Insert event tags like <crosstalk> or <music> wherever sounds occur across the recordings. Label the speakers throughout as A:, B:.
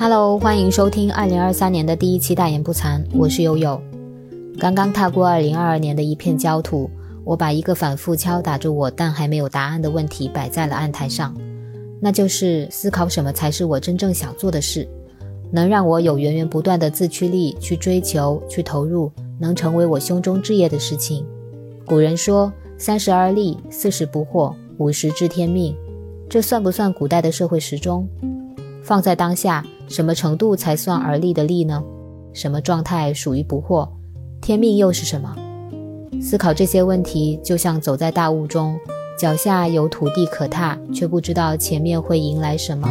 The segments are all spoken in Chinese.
A: Hello，欢迎收听二零二三年的第一期大言不惭，我是悠悠。刚刚踏过二零二二年的一片焦土，我把一个反复敲打着我但还没有答案的问题摆在了案台上，那就是思考什么才是我真正想做的事，能让我有源源不断的自驱力去追求、去投入，能成为我胸中志业的事情。古人说：“三十而立，四十不惑，五十知天命。”这算不算古代的社会时钟？放在当下，什么程度才算而立的立呢？什么状态属于不惑？天命又是什么？思考这些问题，就像走在大雾中，脚下有土地可踏，却不知道前面会迎来什么。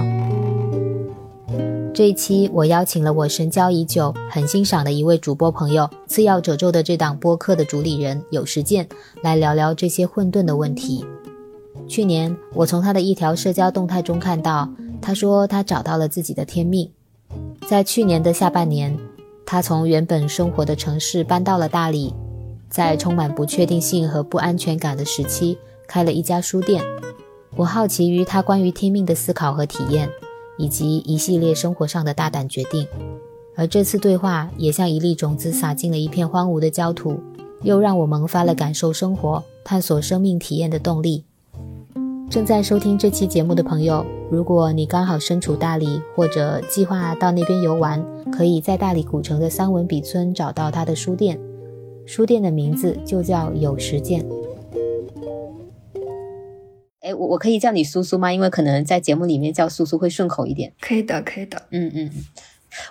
A: 这一期，我邀请了我神交已久、很欣赏的一位主播朋友，次要褶皱的这档播客的主理人有时间，来聊聊这些混沌的问题。去年，我从他的一条社交动态中看到，他说他找到了自己的天命。在去年的下半年，他从原本生活的城市搬到了大理，在充满不确定性和不安全感的时期，开了一家书店。我好奇于他关于天命的思考和体验。以及一系列生活上的大胆决定，而这次对话也像一粒种子撒进了一片荒芜的焦土，又让我萌发了感受生活、探索生命体验的动力。正在收听这期节目的朋友，如果你刚好身处大理，或者计划到那边游玩，可以在大理古城的三文笔村找到他的书店，书店的名字就叫有时间。哎，我我可以叫你苏苏吗？因为可能在节目里面叫苏苏会顺口一点。
B: 可以的，可以的。
A: 嗯嗯嗯，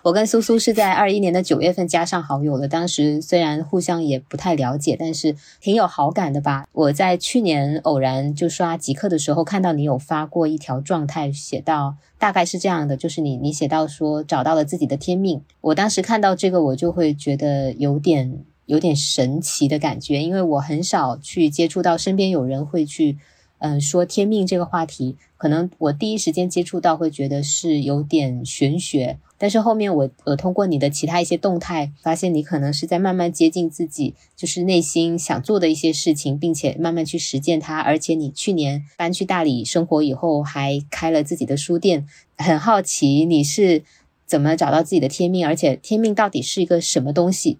A: 我跟苏苏是在二一年的九月份加上好友的。当时虽然互相也不太了解，但是挺有好感的吧。我在去年偶然就刷极客的时候，看到你有发过一条状态，写到大概是这样的，就是你你写到说找到了自己的天命。我当时看到这个，我就会觉得有点有点神奇的感觉，因为我很少去接触到身边有人会去。嗯，说天命这个话题，可能我第一时间接触到会觉得是有点玄学，但是后面我我通过你的其他一些动态，发现你可能是在慢慢接近自己，就是内心想做的一些事情，并且慢慢去实践它。而且你去年搬去大理生活以后，还开了自己的书店，很好奇你是怎么找到自己的天命，而且天命到底是一个什么东西？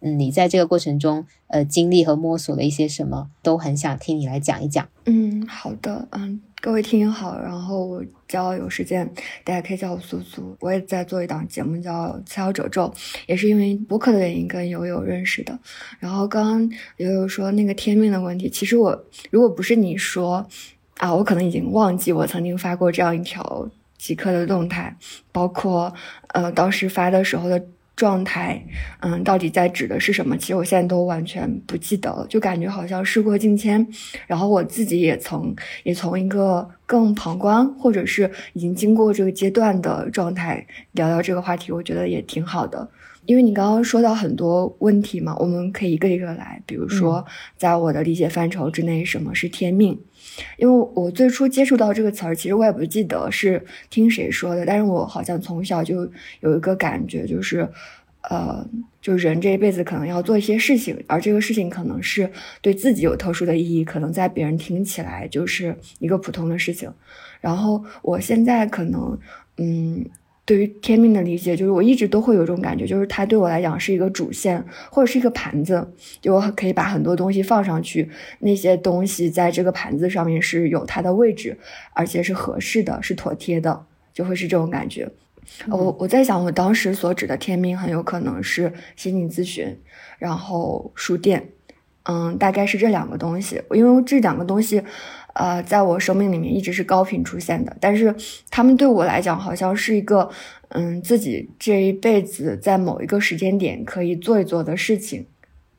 A: 嗯，你在这个过程中，呃，经历和摸索了一些什么，都很想听你来讲一讲。
B: 嗯，好的，嗯，各位听友好，然后我叫有时间，大家可以叫我苏苏。我也在做一档节目叫《次要褶皱》，也是因为播客的原因跟友友认识的。然后刚刚友友说那个天命的问题，其实我如果不是你说啊，我可能已经忘记我曾经发过这样一条极客的动态，包括呃当时发的时候的。状态，嗯，到底在指的是什么？其实我现在都完全不记得了，就感觉好像事过境迁。然后我自己也曾也从一个更旁观，或者是已经经过这个阶段的状态聊聊这个话题，我觉得也挺好的。因为你刚刚说到很多问题嘛，我们可以一个一个来。比如说，在我的理解范畴之内，什么是天命？因为我最初接触到这个词儿，其实我也不记得是听谁说的，但是我好像从小就有一个感觉，就是，呃，就人这一辈子可能要做一些事情，而这个事情可能是对自己有特殊的意义，可能在别人听起来就是一个普通的事情。然后我现在可能，嗯。对于天命的理解，就是我一直都会有一种感觉，就是它对我来讲是一个主线，或者是一个盘子，就我可以把很多东西放上去，那些东西在这个盘子上面是有它的位置，而且是合适的，是妥帖的，就会是这种感觉。我我在想，我当时所指的天命很有可能是心理咨询，然后书店，嗯，大概是这两个东西，因为这两个东西。呃，在我生命里面一直是高频出现的，但是他们对我来讲好像是一个，嗯，自己这一辈子在某一个时间点可以做一做的事情，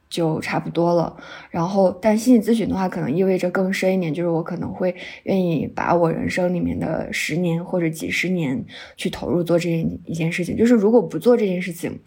B: 就差不多了。然后，但心理咨询的话，可能意味着更深一点，就是我可能会愿意把我人生里面的十年或者几十年去投入做这件一件事情。就是如果不做这件事情，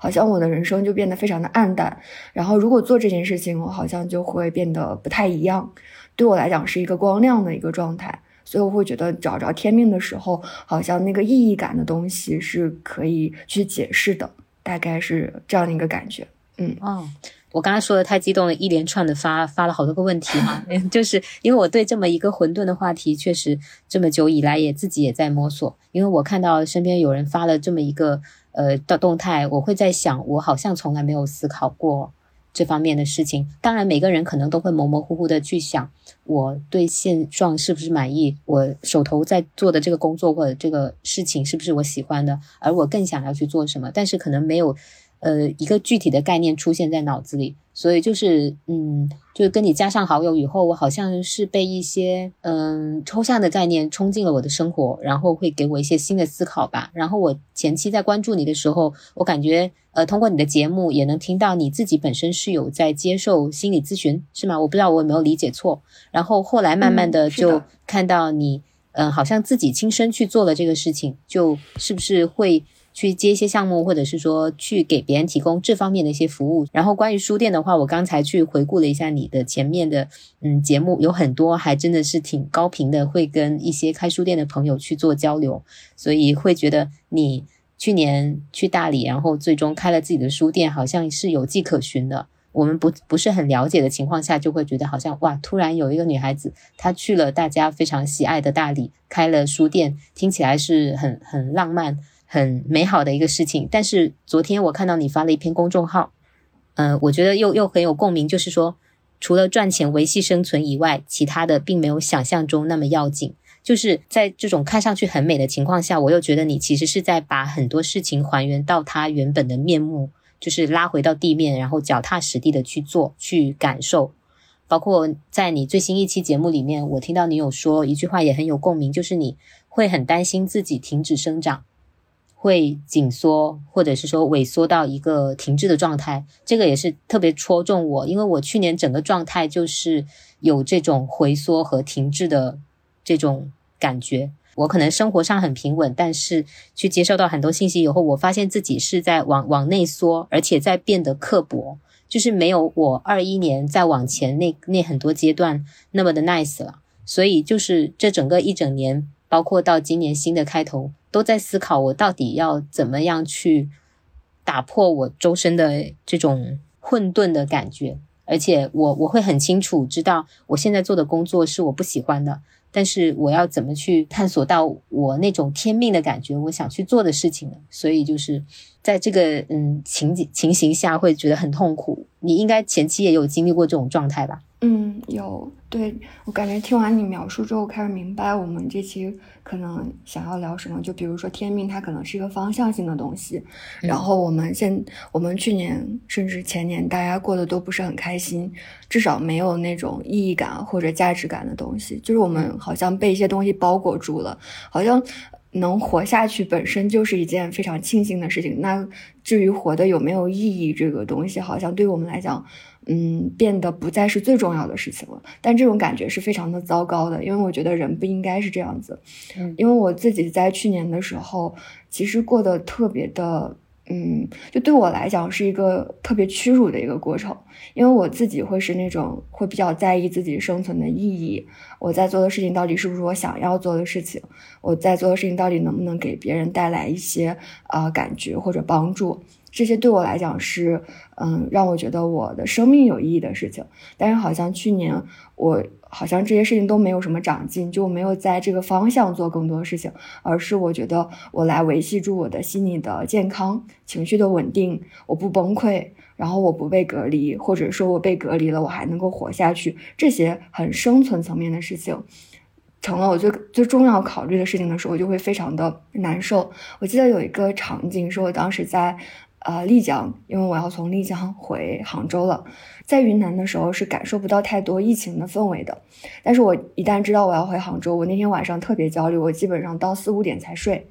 B: 好像我的人生就变得非常的暗淡；然后如果做这件事情，我好像就会变得不太一样。对我来讲是一个光亮的一个状态，所以我会觉得找着天命的时候，好像那个意义感的东西是可以去解释的，大概是这样的一个感觉。嗯，
A: 哦，我刚才说的太激动了，一连串的发发了好多个问题哈，<laughs> 就是因为我对这么一个混沌的话题，确实这么久以来也自己也在摸索。因为我看到身边有人发了这么一个呃的动态，我会在想，我好像从来没有思考过这方面的事情。当然，每个人可能都会模模糊糊的去想，我对现状是不是满意，我手头在做的这个工作或者这个事情是不是我喜欢的，而我更想要去做什么，但是可能没有。呃，一个具体的概念出现在脑子里，所以就是，嗯，就是跟你加上好友以后，我好像是被一些嗯抽象的概念冲进了我的生活，然后会给我一些新的思考吧。然后我前期在关注你的时候，我感觉呃，通过你的节目也能听到你自己本身是有在接受心理咨询，是吗？我不知道我有没有理解错。然后后来慢慢的就看到你，嗯，好像自己亲身去做了这个事情，就是不是会。去接一些项目，或者是说去给别人提供这方面的一些服务。然后关于书店的话，我刚才去回顾了一下你的前面的嗯节目，有很多还真的是挺高频的，会跟一些开书店的朋友去做交流，所以会觉得你去年去大理，然后最终开了自己的书店，好像是有迹可循的。我们不不是很了解的情况下，就会觉得好像哇，突然有一个女孩子她去了大家非常喜爱的大理，开了书店，听起来是很很浪漫。很美好的一个事情，但是昨天我看到你发了一篇公众号，嗯，我觉得又又很有共鸣，就是说，除了赚钱维系生存以外，其他的并没有想象中那么要紧。就是在这种看上去很美的情况下，我又觉得你其实是在把很多事情还原到它原本的面目，就是拉回到地面，然后脚踏实地的去做、去感受。包括在你最新一期节目里面，我听到你有说一句话也很有共鸣，就是你会很担心自己停止生长。会紧缩，或者是说萎缩到一个停滞的状态，这个也是特别戳中我，因为我去年整个状态就是有这种回缩和停滞的这种感觉。我可能生活上很平稳，但是去接受到很多信息以后，我发现自己是在往往内缩，而且在变得刻薄，就是没有我二一年再往前那那很多阶段那么的 nice 了。所以就是这整个一整年，包括到今年新的开头。都在思考我到底要怎么样去打破我周身的这种混沌的感觉，而且我我会很清楚知道我现在做的工作是我不喜欢的，但是我要怎么去探索到我那种天命的感觉，我想去做的事情呢？所以就是在这个嗯情景情形下会觉得很痛苦。你应该前期也有经历过这种状态吧？
B: 嗯，有。对我感觉听完你描述之后，开始明白我们这期可能想要聊什么。就比如说天命，它可能是一个方向性的东西。然后我们现我们去年甚至前年，大家过得都不是很开心，至少没有那种意义感或者价值感的东西。就是我们好像被一些东西包裹住了，好像能活下去本身就是一件非常庆幸的事情。那至于活的有没有意义，这个东西好像对我们来讲。嗯，变得不再是最重要的事情了，但这种感觉是非常的糟糕的，因为我觉得人不应该是这样子。嗯，因为我自己在去年的时候，其实过得特别的，嗯，就对我来讲是一个特别屈辱的一个过程，因为我自己会是那种会比较在意自己生存的意义，我在做的事情到底是不是我想要做的事情，我在做的事情到底能不能给别人带来一些啊感觉或者帮助。这些对我来讲是，嗯，让我觉得我的生命有意义的事情。但是好像去年我好像这些事情都没有什么长进，就没有在这个方向做更多事情，而是我觉得我来维系住我的心理的健康、情绪的稳定，我不崩溃，然后我不被隔离，或者说我被隔离了，我还能够活下去。这些很生存层面的事情，成了我最最重要考虑的事情的时候，我就会非常的难受。我记得有一个场景是我当时在。啊，丽江，因为我要从丽江回杭州了。在云南的时候是感受不到太多疫情的氛围的，但是我一旦知道我要回杭州，我那天晚上特别焦虑，我基本上到四五点才睡。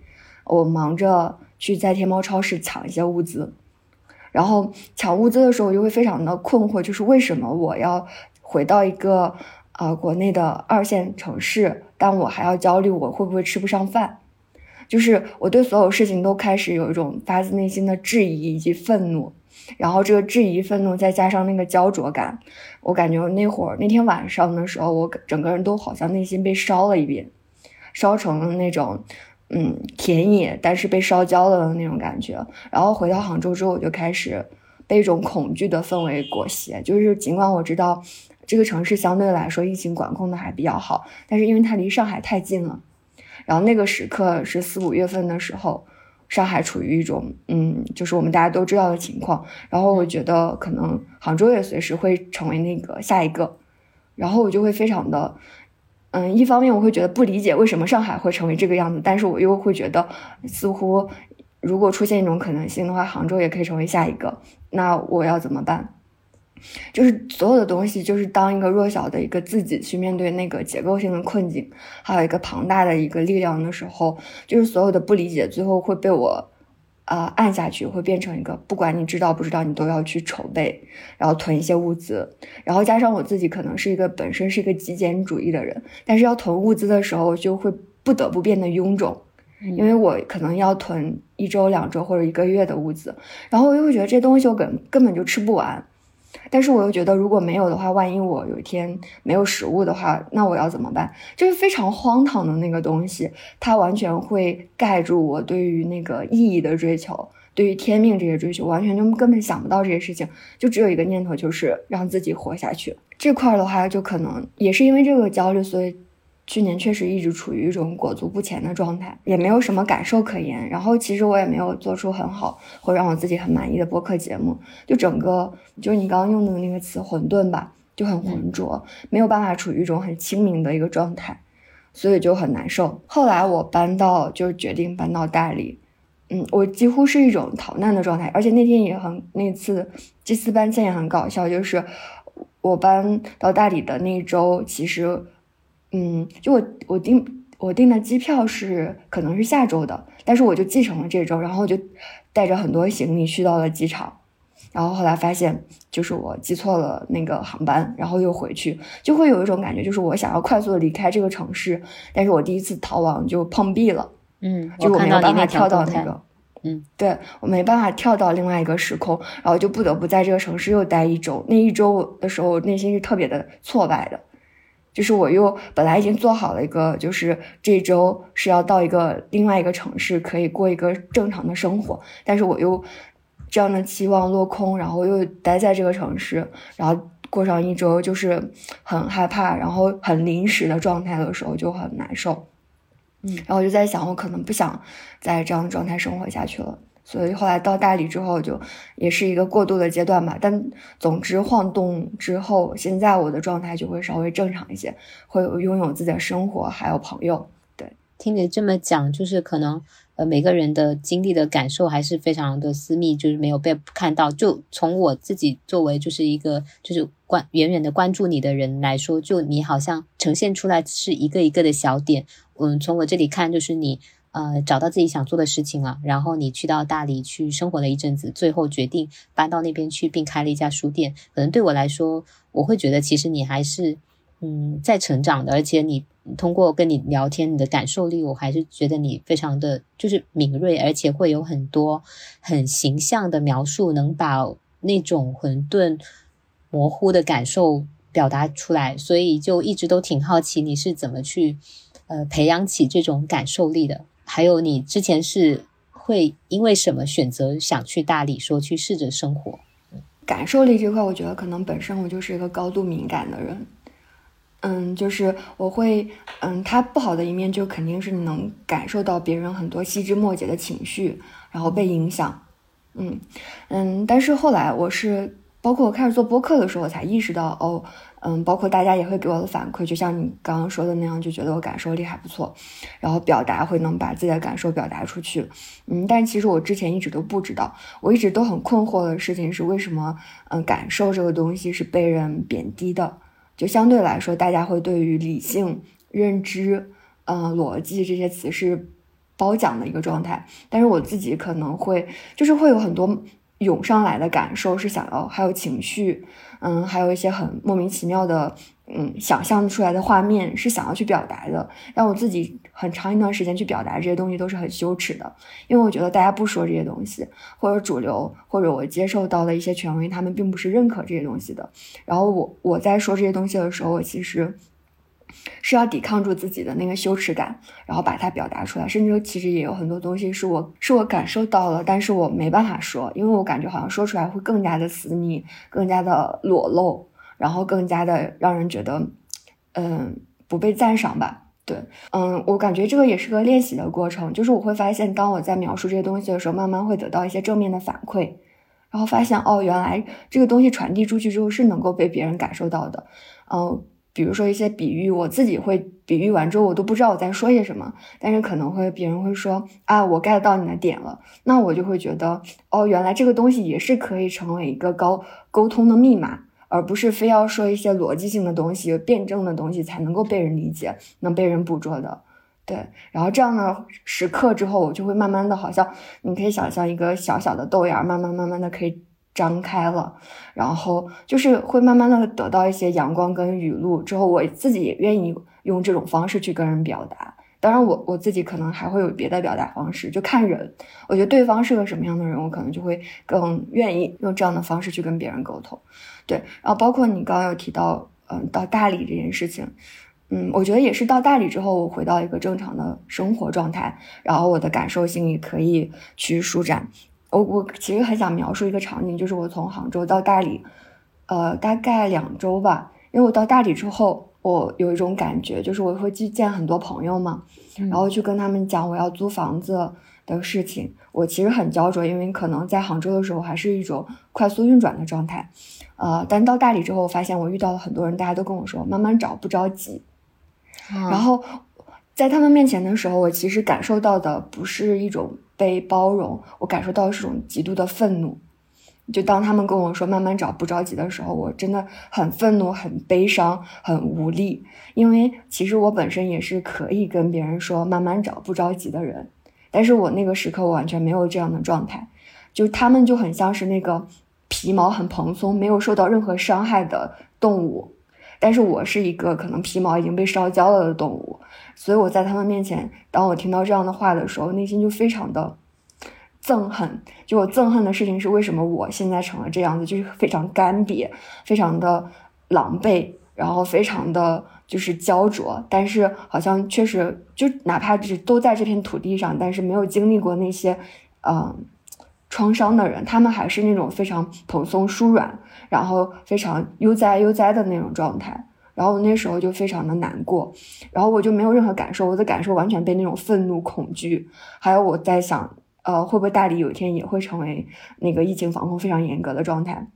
B: 我忙着去在天猫超市抢一些物资，然后抢物资的时候我就会非常的困惑，就是为什么我要回到一个啊国内的二线城市，但我还要焦虑我会不会吃不上饭。就是我对所有事情都开始有一种发自内心的质疑以及愤怒，然后这个质疑、愤怒再加上那个焦灼感，我感觉我那会儿那天晚上的时候，我整个人都好像内心被烧了一遍，烧成了那种嗯田野，但是被烧焦了的那种感觉。然后回到杭州之后，我就开始被一种恐惧的氛围裹挟。就是尽管我知道这个城市相对来说疫情管控的还比较好，但是因为它离上海太近了，然后那个时刻是四五月份的时候，上海处于一种嗯，就是我们大家都知道的情况。然后我觉得可能杭州也随时会成为那个下一个，然后我就会非常的。嗯，一方面我会觉得不理解为什么上海会成为这个样子，但是我又会觉得，似乎如果出现一种可能性的话，杭州也可以成为下一个。那我要怎么办？就是所有的东西，就是当一个弱小的一个自己去面对那个结构性的困境，还有一个庞大的一个力量的时候，就是所有的不理解，最后会被我。啊，按下去会变成一个，不管你知道不知道，你都要去筹备，然后囤一些物资，然后加上我自己可能是一个本身是一个极简主义的人，但是要囤物资的时候就会不得不变得臃肿，因为我可能要囤一周、两周或者一个月的物资，然后我又会觉得这东西我根根本就吃不完。但是我又觉得，如果没有的话，万一我有一天没有食物的话，那我要怎么办？就是非常荒唐的那个东西，它完全会盖住我对于那个意义的追求，对于天命这些追求，完全就根本想不到这些事情，就只有一个念头，就是让自己活下去。这块的话，就可能也是因为这个焦虑，所以。去年确实一直处于一种裹足不前的状态，也没有什么感受可言。然后其实我也没有做出很好或让我自己很满意的播客节目，就整个就是你刚刚用的那个词“混沌”吧，就很浑浊，没有办法处于一种很清明的一个状态，所以就很难受。后来我搬到，就是决定搬到大理，嗯，我几乎是一种逃难的状态。而且那天也很，那次这次搬迁也很搞笑，就是我搬到大理的那一周，其实。嗯，就我我订我订的机票是可能是下周的，但是我就继承了这周，然后就带着很多行李去到了机场，然后后来发现就是我记错了那个航班，然后又回去，就会有一种感觉，就是我想要快速的离开这个城市，但是我第一次逃亡就碰壁了，
A: 嗯，
B: 就我没有办法跳到那个，
A: 嗯，
B: 对我没办法跳到另外一个时空，然后就不得不在这个城市又待一周，那一周的时候内心是特别的挫败的。就是我又本来已经做好了一个，就是这周是要到一个另外一个城市，可以过一个正常的生活，但是我又这样的期望落空，然后又待在这个城市，然后过上一周就是很害怕，然后很临时的状态的时候就很难受，
A: 嗯，
B: 然后我就在想，我可能不想在这样的状态生活下去了。所以后来到大理之后，就也是一个过渡的阶段吧。但总之晃动之后，现在我的状态就会稍微正常一些，会有拥有自己的生活，还有朋友。对，
A: 听你这么讲，就是可能呃每个人的经历的感受还是非常的私密，就是没有被看到。就从我自己作为就是一个就是关远远的关注你的人来说，就你好像呈现出来是一个一个的小点。嗯，从我这里看，就是你。呃，找到自己想做的事情了，然后你去到大理去生活了一阵子，最后决定搬到那边去，并开了一家书店。可能对我来说，我会觉得其实你还是嗯在成长的，而且你通过跟你聊天，你的感受力，我还是觉得你非常的就是敏锐，而且会有很多很形象的描述，能把那种混沌模糊的感受表达出来。所以就一直都挺好奇你是怎么去呃培养起这种感受力的。还有，你之前是会因为什么选择想去大理，说去试着生活？
B: 感受力这块，我觉得可能本身我就是一个高度敏感的人。嗯，就是我会，嗯，他不好的一面就肯定是能感受到别人很多细枝末节的情绪，然后被影响。嗯嗯，但是后来我是，包括我开始做播客的时候，我才意识到哦。嗯，包括大家也会给我的反馈，就像你刚刚说的那样，就觉得我感受力还不错，然后表达会能把自己的感受表达出去。嗯，但其实我之前一直都不知道，我一直都很困惑的事情是为什么，嗯，感受这个东西是被人贬低的。就相对来说，大家会对于理性、认知、嗯，逻辑这些词是褒奖的一个状态，但是我自己可能会就是会有很多涌上来的感受，是想要还有情绪。嗯，还有一些很莫名其妙的，嗯，想象出来的画面是想要去表达的，让我自己很长一段时间去表达这些东西都是很羞耻的，因为我觉得大家不说这些东西，或者主流或者我接受到的一些权威，他们并不是认可这些东西的。然后我我在说这些东西的时候，我其实是要抵抗住自己的那个羞耻感，然后把它表达出来。甚至其实也有很多东西是我是我感受到了，但是我没办法说，因为我感觉好像说出来会更加的私密，更加的裸露，然后更加的让人觉得，嗯，不被赞赏吧。对，嗯，我感觉这个也是个练习的过程，就是我会发现，当我在描述这些东西的时候，慢慢会得到一些正面的反馈，然后发现哦，原来这个东西传递出去之后是能够被别人感受到的，嗯。比如说一些比喻，我自己会比喻完之后，我都不知道我在说些什么，但是可能会别人会说啊，我 get 到你的点了，那我就会觉得哦，原来这个东西也是可以成为一个高沟通的密码，而不是非要说一些逻辑性的东西、辩证的东西才能够被人理解、能被人捕捉的。对，然后这样的时刻之后，我就会慢慢的，好像你可以想象一个小小的豆芽，慢慢慢慢的可以。张开了，然后就是会慢慢的得到一些阳光跟雨露，之后我自己也愿意用这种方式去跟人表达。当然，我我自己可能还会有别的表达方式，就看人。我觉得对方是个什么样的人，我可能就会更愿意用这样的方式去跟别人沟通。对，然后包括你刚刚有提到，嗯，到大理这件事情，嗯，我觉得也是到大理之后，我回到一个正常的生活状态，然后我的感受性也可以去舒展。我我其实很想描述一个场景，就是我从杭州到大理，呃，大概两周吧。因为我到大理之后，我有一种感觉，就是我会去见很多朋友嘛，然后去跟他们讲我要租房子的事情。我其实很焦灼，因为可能在杭州的时候还是一种快速运转的状态，呃，但到大理之后，我发现我遇到了很多人，大家都跟我说慢慢找，不着急。然后在他们面前的时候，我其实感受到的不是一种。被包容，我感受到是种极度的愤怒。就当他们跟我说慢慢找不着急的时候，我真的很愤怒、很悲伤、很无力。因为其实我本身也是可以跟别人说慢慢找不着急的人，但是我那个时刻我完全没有这样的状态。就他们就很像是那个皮毛很蓬松、没有受到任何伤害的动物，但是我是一个可能皮毛已经被烧焦了的动物。所以我在他们面前，当我听到这样的话的时候，内心就非常的憎恨。就我憎恨的事情是，为什么我现在成了这样子，就是非常干瘪，非常的狼狈，然后非常的就是焦灼。但是好像确实，就哪怕是都在这片土地上，但是没有经历过那些嗯创伤的人，他们还是那种非常蓬松舒软，然后非常悠哉悠哉的那种状态。然后我那时候就非常的难过，然后我就没有任何感受，我的感受完全被那种愤怒、恐惧，还有我在想，呃，会不会大理有一天也会成为那个疫情防控非常严格的状态？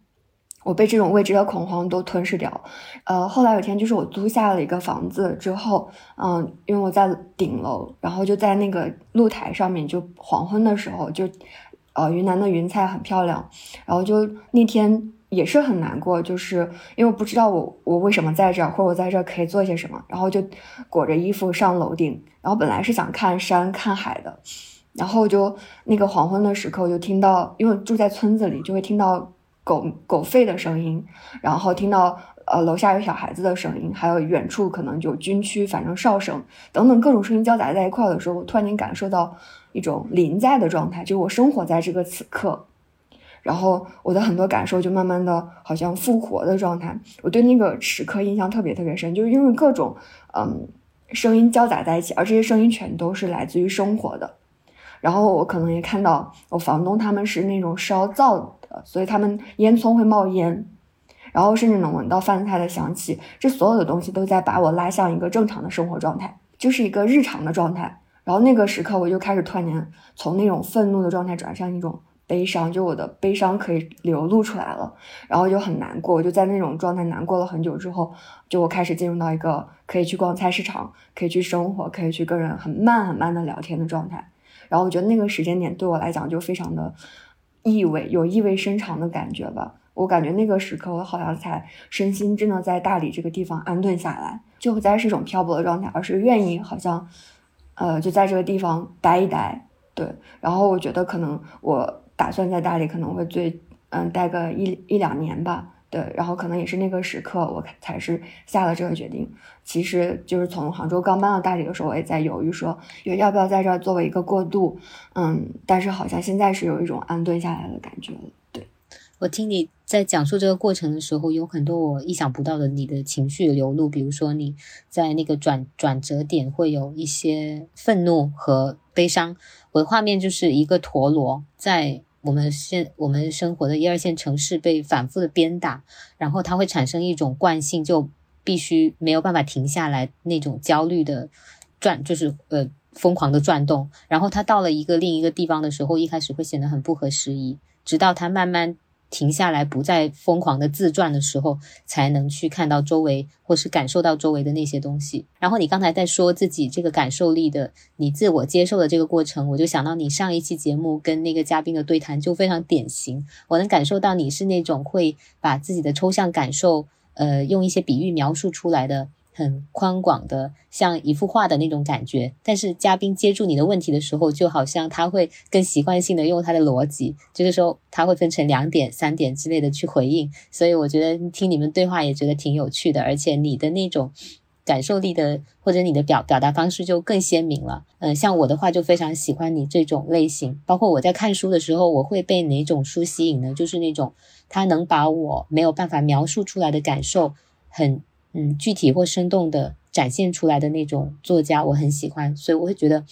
B: 我被这种未知的恐慌都吞噬掉。呃，后来有一天，就是我租下了一个房子之后，嗯，因为我在顶楼，然后就在那个露台上面，就黄昏的时候，就，呃，云南的云彩很漂亮，然后就那天。也是很难过，就是因为我不知道我我为什么在这儿，或者我在这儿可以做些什么，然后就裹着衣服上楼顶，然后本来是想看山看海的，然后就那个黄昏的时刻，我就听到，因为住在村子里，就会听到狗狗吠的声音，然后听到呃楼下有小孩子的声音，还有远处可能就军区，反正哨声等等各种声音交杂在一块的时候，我突然间感受到一种临在的状态，就我生活在这个此刻。然后我的很多感受就慢慢的好像复活的状态，我对那个时刻印象特别特别深，就是因为各种嗯声音交杂在一起，而这些声音全都是来自于生活的。然后我可能也看到我房东他们是那种烧灶的，所以他们烟囱会冒烟，然后甚至能闻到饭菜的香气，这所有的东西都在把我拉向一个正常的生活状态，就是一个日常的状态。然后那个时刻我就开始突然间从那种愤怒的状态转向一种。悲伤，就我的悲伤可以流露出来了，然后就很难过，我就在那种状态难过了很久之后，就我开始进入到一个可以去逛菜市场，可以去生活，可以去跟人很慢很慢的聊天的状态。然后我觉得那个时间点对我来讲就非常的意味有意味深长的感觉吧。我感觉那个时刻我好像才身心真的在大理这个地方安顿下来，就不再是一种漂泊的状态，而是愿意好像呃就在这个地方待一待。对，然后我觉得可能我。打算在大理可能会最嗯待个一一两年吧，对，然后可能也是那个时刻我才是下了这个决定。其实就是从杭州刚搬到大理的时候，我也在犹豫说要不要在这儿作为一个过渡，嗯，但是好像现在是有一种安顿下来的感觉。对
A: 我听你。在讲述这个过程的时候，有很多我意想不到的你的情绪流露，比如说你在那个转转折点会有一些愤怒和悲伤。我的画面就是一个陀螺在我们现我们生活的一二线城市被反复的鞭打，然后它会产生一种惯性，就必须没有办法停下来那种焦虑的转，就是呃疯狂的转动。然后它到了一个另一个地方的时候，一开始会显得很不合时宜，直到它慢慢。停下来，不再疯狂的自转的时候，才能去看到周围，或是感受到周围的那些东西。然后你刚才在说自己这个感受力的，你自我接受的这个过程，我就想到你上一期节目跟那个嘉宾的对谈就非常典型。我能感受到你是那种会把自己的抽象感受，呃，用一些比喻描述出来的。很宽广的，像一幅画的那种感觉。但是嘉宾接住你的问题的时候，就好像他会更习惯性的用他的逻辑，这个时候他会分成两点、三点之类的去回应。所以我觉得听你们对话也觉得挺有趣的，而且你的那种感受力的或者你的表表达方式就更鲜明了。嗯，像我的话就非常喜欢你这种类型。包括我在看书的时候，我会被哪种书吸引呢？就是那种他能把我没有办法描述出来的感受很。嗯，具体或生动的展现出来的那种作家，我很喜欢，所以我会觉得，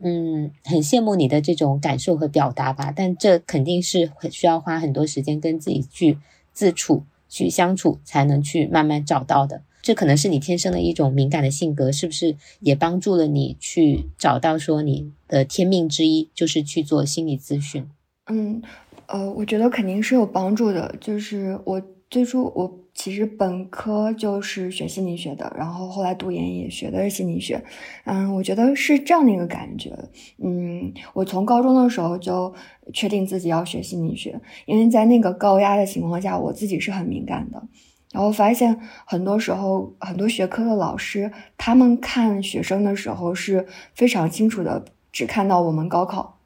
A: 嗯，很羡慕你的这种感受和表达吧。但这肯定是很需要花很多时间跟自己去自处、去相处，才能去慢慢找到的。这可能是你天生的一种敏感的性格，是不是也帮助了你去找到说你的天命之一，就是去做心理咨询？
B: 嗯，呃，我觉得肯定是有帮助的。就是我最初我。其实本科就是学心理学的，然后后来读研也学的是心理学，嗯，我觉得是这样的一个感觉，嗯，我从高中的时候就确定自己要学心理学，因为在那个高压的情况下，我自己是很敏感的，然后发现很多时候很多学科的老师，他们看学生的时候是非常清楚的，只看到我们高考。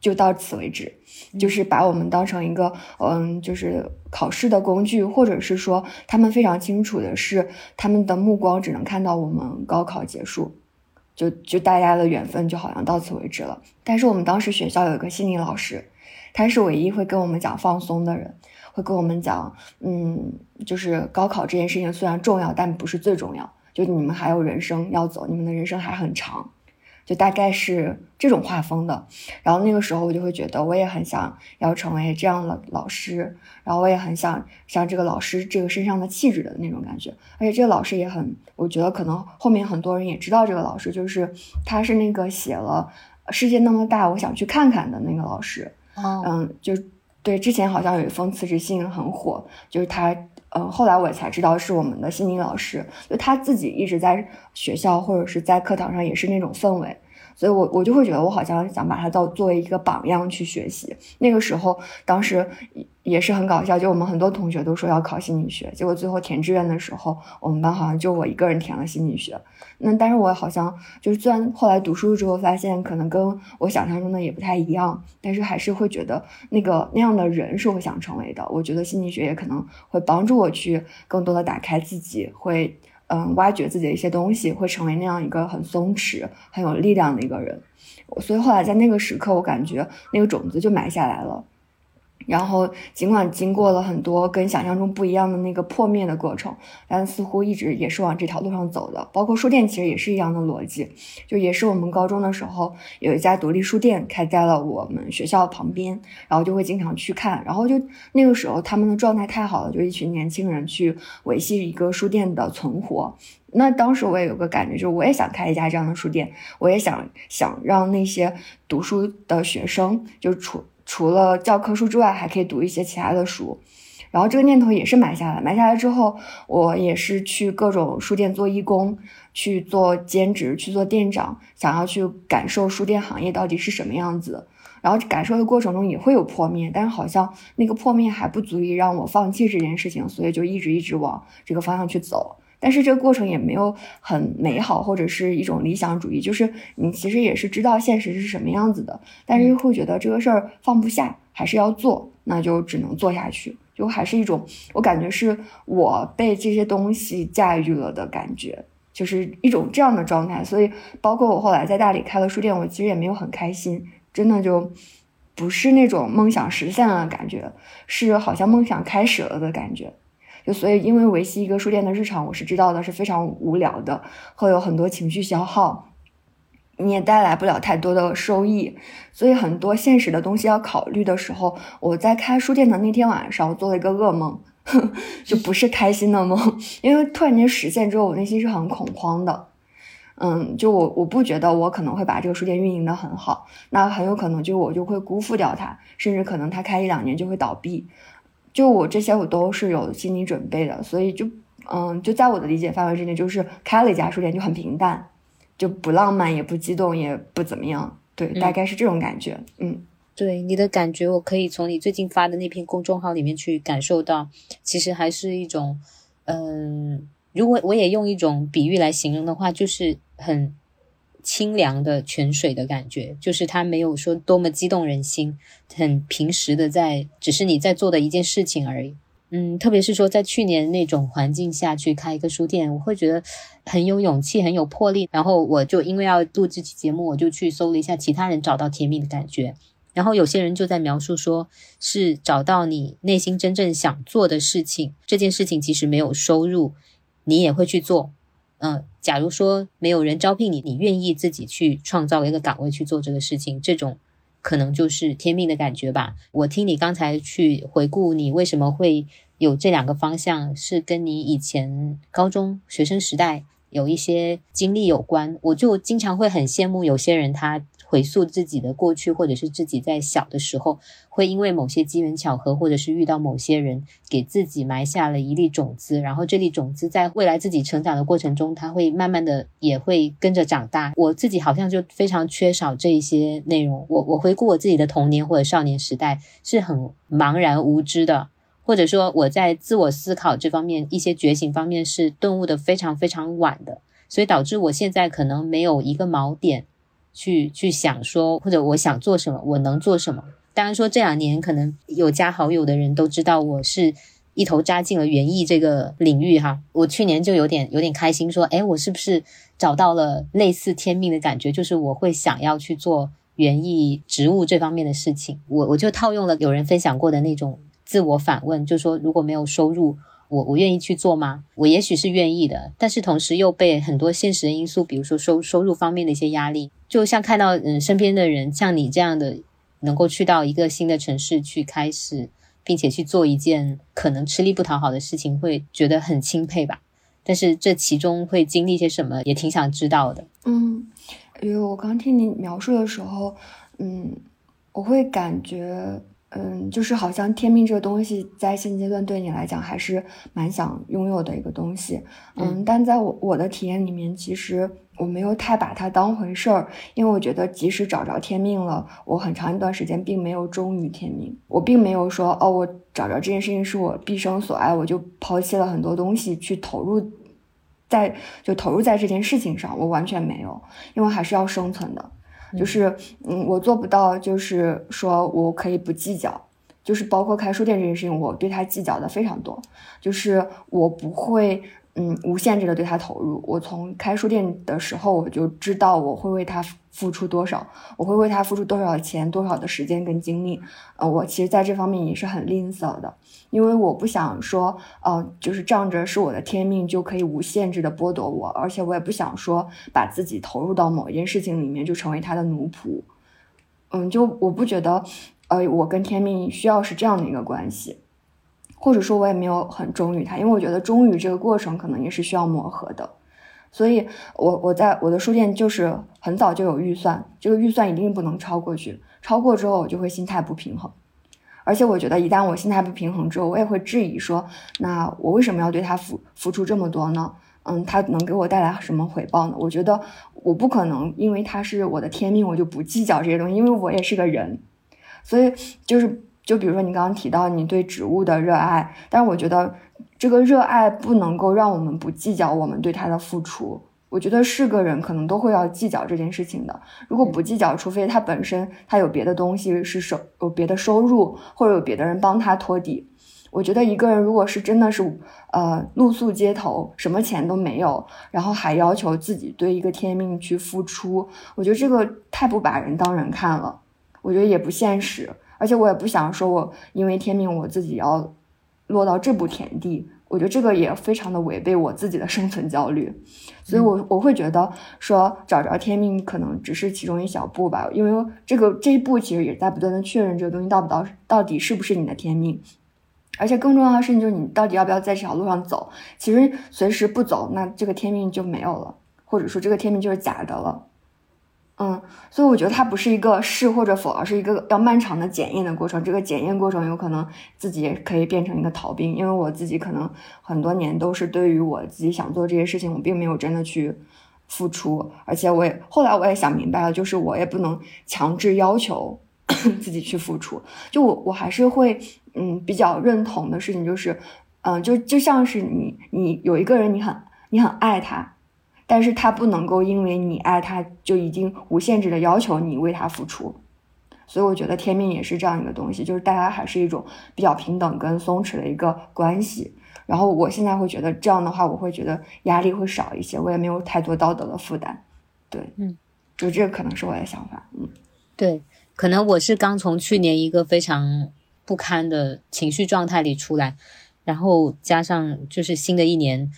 B: 就到此为止，就是把我们当成一个嗯，就是考试的工具，或者是说他们非常清楚的是，他们的目光只能看到我们高考结束，就就大家的缘分就好像到此为止了。但是我们当时学校有一个心理老师，他是唯一会跟我们讲放松的人，会跟我们讲，嗯，就是高考这件事情虽然重要，但不是最重要，就你们还有人生要走，你们的人生还很长。就大概是这种画风的，然后那个时候我就会觉得，我也很想要成为这样的老师，然后我也很想像这个老师这个身上的气质的那种感觉，而且这个老师也很，我觉得可能后面很多人也知道这个老师，就是他是那个写了《世界那么大，我想去看看》的那个老师，嗯，就对，之前好像有一封辞职信很火，就是他。嗯，后来我才知道是我们的心理老师，就他自己一直在学校或者是在课堂上也是那种氛围，所以我我就会觉得我好像想把他当作为一个榜样去学习。那个时候，当时。也是很搞笑，就我们很多同学都说要考心理学，结果最后填志愿的时候，我们班好像就我一个人填了心理学。那但是我好像就是虽然后来读书之后发现可能跟我想象中的也不太一样，但是还是会觉得那个那样的人是我想成为的。我觉得心理学也可能会帮助我去更多的打开自己，会嗯挖掘自己的一些东西，会成为那样一个很松弛、很有力量的一个人。所以后来在那个时刻，我感觉那个种子就埋下来了。然后，尽管经过了很多跟想象中不一样的那个破灭的过程，但似乎一直也是往这条路上走的。包括书店，其实也是一样的逻辑，就也是我们高中的时候有一家独立书店开在了我们学校旁边，然后就会经常去看。然后就那个时候他们的状态太好了，就一群年轻人去维系一个书店的存活。那当时我也有个感觉，就是我也想开一家这样的书店，我也想想让那些读书的学生就出。除了教科书之外，还可以读一些其他的书，然后这个念头也是埋下来。埋下来之后，我也是去各种书店做义工，去做兼职，去做店长，想要去感受书店行业到底是什么样子。然后感受的过程中也会有破灭，但是好像那个破灭还不足以让我放弃这件事情，所以就一直一直往这个方向去走。但是这个过程也没有很美好，或者是一种理想主义，就是你其实也是知道现实是什么样子的，但是又会觉得这个事儿放不下，还是要做，那就只能做下去，就还是一种我感觉是我被这些东西驾驭了的感觉，就是一种这样的状态。所以包括我后来在大理开了书店，我其实也没有很开心，真的就不是那种梦想实现了的感觉，是好像梦想开始了的感觉。就所以，因为维系一个书店的日常，我是知道的是非常无聊的，会有很多情绪消耗，你也带来不了太多的收益。所以，很多现实的东西要考虑的时候，我在开书店的那天晚上，我做了一个噩梦，<laughs> 就不是开心的梦，<laughs> 因为突然间实现之后，我内心是很恐慌的。嗯，就我我不觉得我可能会把这个书店运营的很好，那很有可能就我就会辜负掉它，甚至可能它开一两年就会倒闭。就我这些我都是有心理准备的，所以就嗯，就在我的理解范围之内，就是开了一家书店就很平淡，就不浪漫也不激动也不怎么样，对，大概是这种感觉。嗯，
A: 对你的感觉，我可以从你最近发的那篇公众号里面去感受到，其实还是一种，嗯，如果我也用一种比喻来形容的话，就是很。清凉的泉水的感觉，就是它没有说多么激动人心，很平时的在，只是你在做的一件事情而已。嗯，特别是说在去年那种环境下去开一个书店，我会觉得很有勇气，很有魄力。然后我就因为要录这期节目，我就去搜了一下其他人找到甜蜜的感觉。然后有些人就在描述说，是找到你内心真正想做的事情，这件事情即使没有收入，你也会去做。嗯，假如说没有人招聘你，你愿意自己去创造一个岗位去做这个事情，这种可能就是天命的感觉吧。我听你刚才去回顾，你为什么会有这两个方向，是跟你以前高中学生时代有一些经历有关。我就经常会很羡慕有些人，他。回溯自己的过去，或者是自己在小的时候，会因为某些机缘巧合，或者是遇到某些人，给自己埋下了一粒种子。然后这粒种子在未来自己成长的过程中，它会慢慢的也会跟着长大。我自己好像就非常缺少这一些内容。我我回顾我自己的童年或者少年时代，是很茫然无知的，或者说我在自我思考这方面一些觉醒方面是顿悟的非常非常晚的，所以导致我现在可能没有一个锚点。去去想说，或者我想做什么，我能做什么？当然说这两年可能有加好友的人都知道，我是一头扎进了园艺这个领域哈。我去年就有点有点开心，说，哎，我是不是找到了类似天命的感觉？就是我会想要去做园艺植物这方面的事情。我我就套用了有人分享过的那种自我反问，就说如果没有收入。我我愿意去做吗？我也许是愿意的，但是同时又被很多现实的因素，比如说收收入方面的一些压力，就像看到嗯身边的人像你这样的，能够去到一个新的城市去开始，并且去做一件可能吃力不讨好的事情，会觉得很钦佩吧。但是这其中会经历些什么，也挺想知道的。
B: 嗯，因为我刚听你描述的时候，嗯，我会感觉。嗯，就是好像天命这个东西，在现阶段对你来讲还是蛮想拥有的一个东西。嗯，但在我我的体验里面，其实我没有太把它当回事儿，因为我觉得即使找着天命了，我很长一段时间并没有忠于天命。我并没有说哦，我找着这件事情是我毕生所爱，我就抛弃了很多东西去投入，在就投入在这件事情上，我完全没有，因为还是要生存的。就是，嗯，我做不到，就是说我可以不计较，就是包括开书店这件事情，我对他计较的非常多，就是我不会。嗯，无限制的对他投入。我从开书店的时候，我就知道我会为他付出多少，我会为他付出多少钱、多少的时间跟精力。呃，我其实在这方面也是很吝啬的，因为我不想说，呃，就是仗着是我的天命就可以无限制的剥夺我，而且我也不想说把自己投入到某一件事情里面就成为他的奴仆。嗯，就我不觉得，呃，我跟天命需要是这样的一个关系。或者说，我也没有很忠于他，因为我觉得忠于这个过程可能也是需要磨合的。所以，我我在我的书店就是很早就有预算，这个预算一定不能超过去，超过之后我就会心态不平衡。而且，我觉得一旦我心态不平衡之后，我也会质疑说，那我为什么要对他付付出这么多呢？嗯，他能给我带来什么回报呢？我觉得我不可能因为他是我的天命，我就不计较这些东西，因为我也是个人。所以，就是。就比如说你刚刚提到你对植物的热爱，但是我觉得这个热爱不能够让我们不计较我们对它的付出。我觉得是个人可能都会要计较这件事情的。如果不计较，除非他本身他有别的东西是收有别的收入，或者有别的人帮他托底。我觉得一个人如果是真的是呃露宿街头，什么钱都没有，然后还要求自己对一个天命去付出，我觉得这个太不把人当人看了。我觉得也不现实，而且我也不想说我因为天命我自己要落到这步田地，我觉得这个也非常的违背我自己的生存焦虑，所以我我会觉得说找着天命可能只是其中一小步吧，因为这个这一步其实也在不断的确认这个东西到不到到底是不是你的天命。而且更重要的事情就是你到底要不要在这条路上走。其实随时不走，那这个天命就没有了，或者说这个天命就是假的了。嗯，所以我觉得它不是一个是或者否，而是一个要漫长的检验的过程。这个检验过程有可能自己也可以变成一个逃兵，因为我自己可能很多年都是对于我自己想做这些事情，我并没有真的去付出。而且我也后来我也想明白了，就是我也不能强制要求 <clears throat> 自己去付出。就我我还是会。嗯，比较认同的事情就是，嗯，就就像是你，你有一个人，你很你很爱他，但是他不能够因为你爱他，就已经无限制的要求你为他付出。所以我觉得天命也是这样一个东西，就是大家还是一种比较平等跟松弛的一个关系。然后我现在会觉得这样的话，我会觉得压力会少一些，我也没有太多道德的负担。对，
A: 嗯，
B: 就这个可能是我的想法。嗯，
A: 对，可能我是刚从去年一个非常。不堪的情绪状态里出来，然后加上就是新的一年，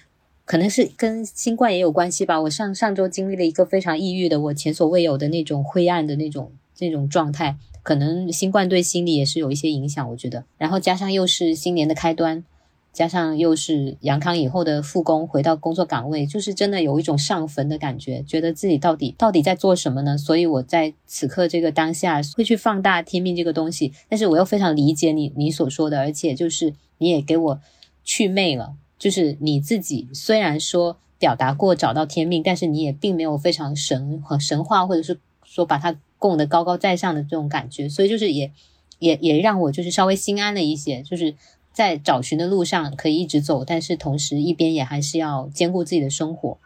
A: 可能是跟新冠也有关系吧。我上上周经历了一个非常抑郁的，我前所未有的那种灰暗的那种那种状态，可能新冠对心理也是有一些影响，我觉得。然后加上又是新年的开端。加上又是阳康以后的复工，回到工作岗位，就是真的有一种上坟的感觉，觉得自己到底到底在做什么呢？所以我在此刻这个当下会去放大天命这个东西，但是我又非常理解你你所说的，而且就是你也给我去魅了，就是你自己虽然说表达过找到天命，但是你也并没有非常神和神话，或者是说把它供得高高在上的这种感觉，所以就是也也也让我就是稍微心安了一些，就是。在找寻的路上可以一直走，但是同时一边也还是要兼顾自己的生活，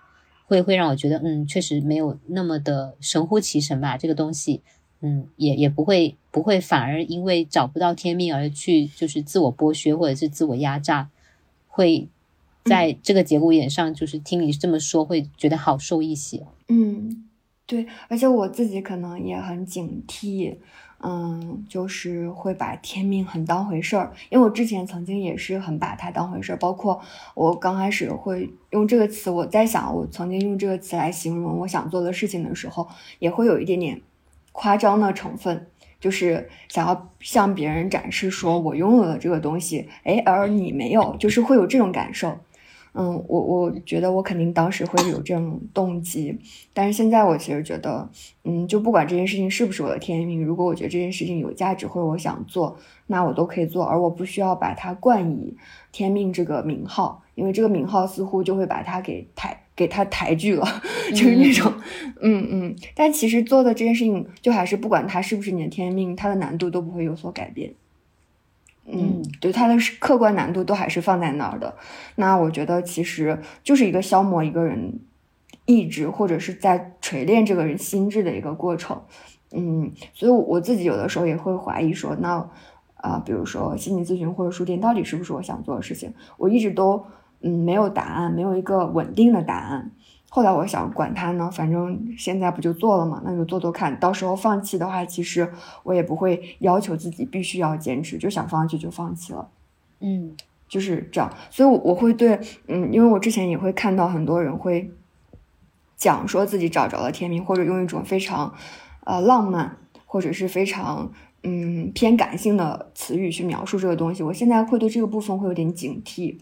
A: 会会让我觉得，嗯，确实没有那么的神乎其神吧。这个东西，嗯，也也不会不会反而因为找不到天命而去就是自我剥削或者是自我压榨，会在这个节骨眼上就是听你这么说，会觉得好受一些。
B: 嗯，对，而且我自己可能也很警惕。嗯，就是会把天命很当回事儿，因为我之前曾经也是很把它当回事儿，包括我刚开始会用这个词，我在想，我曾经用这个词来形容我想做的事情的时候，也会有一点点夸张的成分，就是想要向别人展示说我拥有了这个东西，哎，而你没有，就是会有这种感受。嗯，我我觉得我肯定当时会有这种动机，但是现在我其实觉得，嗯，就不管这件事情是不是我的天命，如果我觉得这件事情有价值或者我想做，那我都可以做，而我不需要把它冠以天命这个名号，因为这个名号似乎就会把它给抬给它抬举了，<laughs> 就是那种，<laughs> 嗯。嗯，但其实做的这件事情，就还是不管它是不是你的天命，它的难度都不会有所改变。嗯，对，它的客观难度都还是放在那儿的。那我觉得其实就是一个消磨一个人意志，或者是在锤炼这个人心智的一个过程。嗯，所以我自己有的时候也会怀疑说，那啊，比如说心理咨询或者书店，到底是不是我想做的事情？我一直都嗯没有答案，没有一个稳定的答案。后来我想管他呢，反正现在不就做了嘛，那就做做看。到时候放弃的话，其实我也不会要求自己必须要坚持，就想放弃就放弃了。
A: 嗯，
B: 就是这样。所以我会对，嗯，因为我之前也会看到很多人会讲说自己找着了天命，或者用一种非常呃浪漫或者是非常嗯偏感性的词语去描述这个东西。我现在会对这个部分会有点警惕。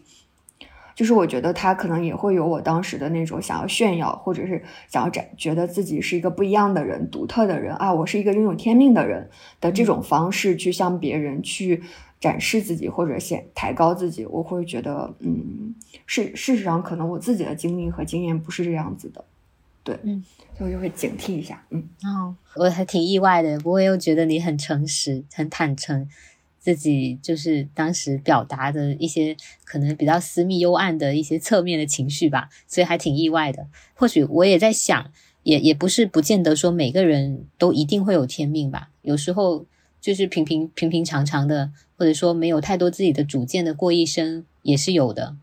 B: 就是我觉得他可能也会有我当时的那种想要炫耀，或者是想要展，觉得自己是一个不一样的人、独特的人啊，我是一个拥有天命的人的这种方式去向别人去展示自己或者显抬高自己。我会觉得，嗯，事事实上可能我自己的经历和经验不是这样子的，对，
A: 嗯，
B: 所以我就会警惕一下，嗯，
A: 哦，我还挺意外的，不过又觉得你很诚实、很坦诚。自己就是当时表达的一些可能比较私密幽暗的一些侧面的情绪吧，所以还挺意外的。或许我也在想，也也不是不见得说每个人都一定会有天命吧。有时候就是平平平平常常的，或者说没有太多自己的主见的过一生也是有的。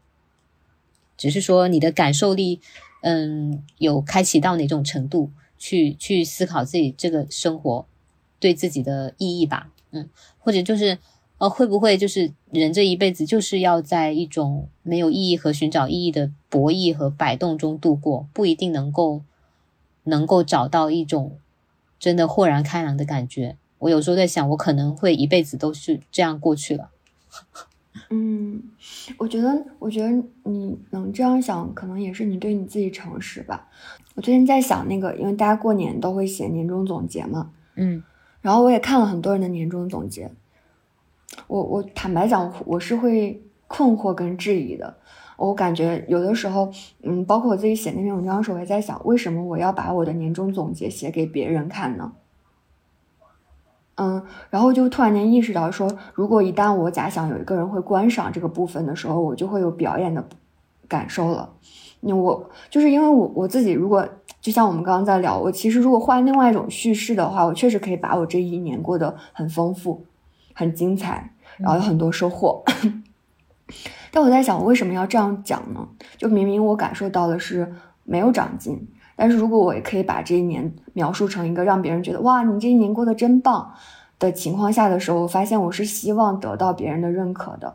A: 只是说你的感受力，嗯，有开启到哪种程度，去去思考自己这个生活。对自己的意义吧，嗯，或者就是呃，会不会就是人这一辈子就是要在一种没有意义和寻找意义的博弈和摆动中度过，不一定能够能够找到一种真的豁然开朗的感觉。我有时候在想，我可能会一辈子都是这样过去了。<laughs>
B: 嗯，我觉得，我觉得你能这样想，可能也是你对你自己诚实吧。我最近在想那个，因为大家过年都会写年终总结嘛，
A: 嗯，
B: 然后我也看了很多人的年终总结，我我坦白讲，我是会困惑跟质疑的。我感觉有的时候，嗯，包括我自己写那篇文章的时候，我也在想，为什么我要把我的年终总结写给别人看呢？嗯，然后就突然间意识到说，如果一旦我假想有一个人会观赏这个部分的时候，我就会有表演的感受了。那我就是因为我我自己，如果就像我们刚刚在聊，我其实如果换另外一种叙事的话，我确实可以把我这一年过得很丰富、很精彩，然后有很多收获。<laughs> 但我在想，我为什么要这样讲呢？就明明我感受到的是没有长进。但是如果我也可以把这一年描述成一个让别人觉得哇，你这一年过得真棒的情况下的时候，我发现我是希望得到别人的认可的，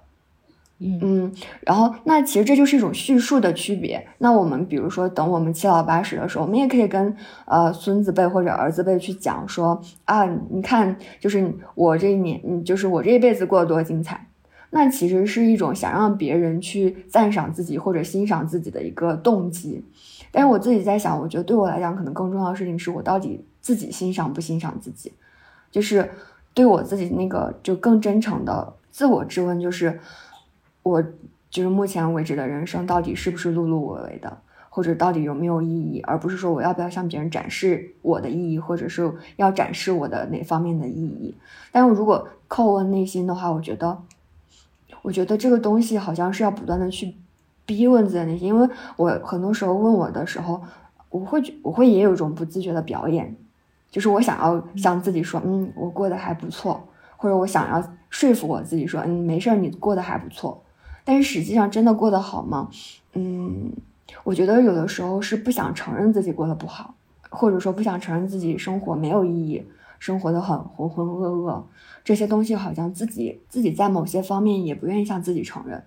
A: 嗯
B: 然后那其实这就是一种叙述的区别。那我们比如说等我们七老八十的时候，我们也可以跟呃孙子辈或者儿子辈去讲说啊，你看，就是我这一年，嗯，就是我这一辈子过得多精彩。那其实是一种想让别人去赞赏自己或者欣赏自己的一个动机。但是我自己在想，我觉得对我来讲，可能更重要的事情是我到底自己欣赏不欣赏自己，就是对我自己那个就更真诚的自我质问，就是我就是目前为止的人生到底是不是碌碌无为的，或者到底有没有意义，而不是说我要不要向别人展示我的意义，或者是要展示我的哪方面的意义。但是如果叩问内心的话，我觉得，我觉得这个东西好像是要不断的去。逼问自己的内心，因为我很多时候问我的时候，我会我会也有一种不自觉的表演，就是我想要向自己说，嗯，我过得还不错，或者我想要说服我自己说，嗯，没事儿，你过得还不错。但是实际上真的过得好吗？嗯，我觉得有的时候是不想承认自己过得不好，或者说不想承认自己生活没有意义，生活的很浑浑噩噩，这些东西好像自己自己在某些方面也不愿意向自己承认。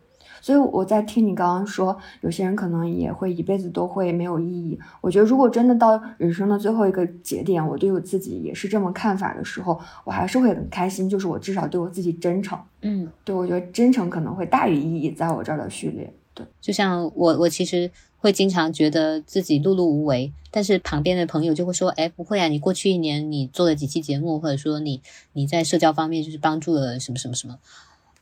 B: 所以我在听你刚刚说，有些人可能也会一辈子都会没有意义。我觉得，如果真的到人生的最后一个节点，我对我自己也是这么看法的时候，我还是会很开心。就是我至少对我自己真诚。
A: 嗯，
B: 对，我觉得真诚可能会大于意义，在我这儿的序列。对，
A: 就像我，我其实会经常觉得自己碌碌无为，但是旁边的朋友就会说：“哎，不会啊，你过去一年你做了几期节目，或者说你你在社交方面就是帮助了什么什么什么。”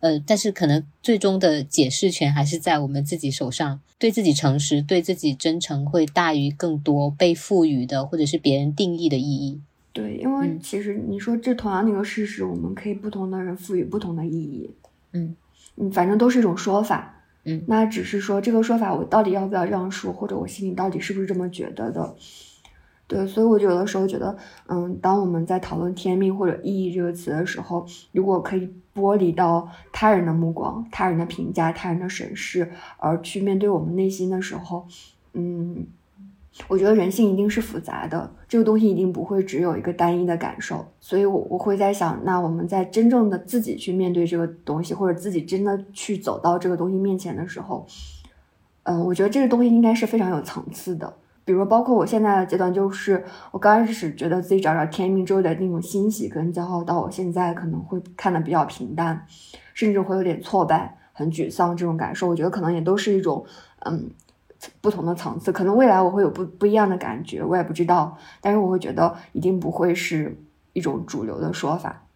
A: 呃，但是可能最终的解释权还是在我们自己手上。对自己诚实，对自己真诚，会大于更多被赋予的或者是别人定义的意义。
B: 对，因为其实你说这同样的一个事实，我们可以不同的人赋予不同的意义。
A: 嗯
B: 嗯，反正都是一种说法。
A: 嗯，
B: 那只是说这个说法，我到底要不要这样说，或者我心里到底是不是这么觉得的？对，所以我有的时候觉得，嗯，当我们在讨论天命或者意义这个词的时候，如果可以剥离到他人的目光、他人的评价、他人的审视，而去面对我们内心的时候，嗯，我觉得人性一定是复杂的，这个东西一定不会只有一个单一的感受。所以，我我会在想，那我们在真正的自己去面对这个东西，或者自己真的去走到这个东西面前的时候，嗯，我觉得这个东西应该是非常有层次的。比如，包括我现在的阶段，就是我刚开始觉得自己找着天命之后的那种欣喜跟骄傲，到我现在可能会看的比较平淡，甚至会有点挫败、很沮丧这种感受。我觉得可能也都是一种嗯不同的层次。可能未来我会有不不一样的感觉，我也不知道。但是我会觉得一定不会是一种主流的说法。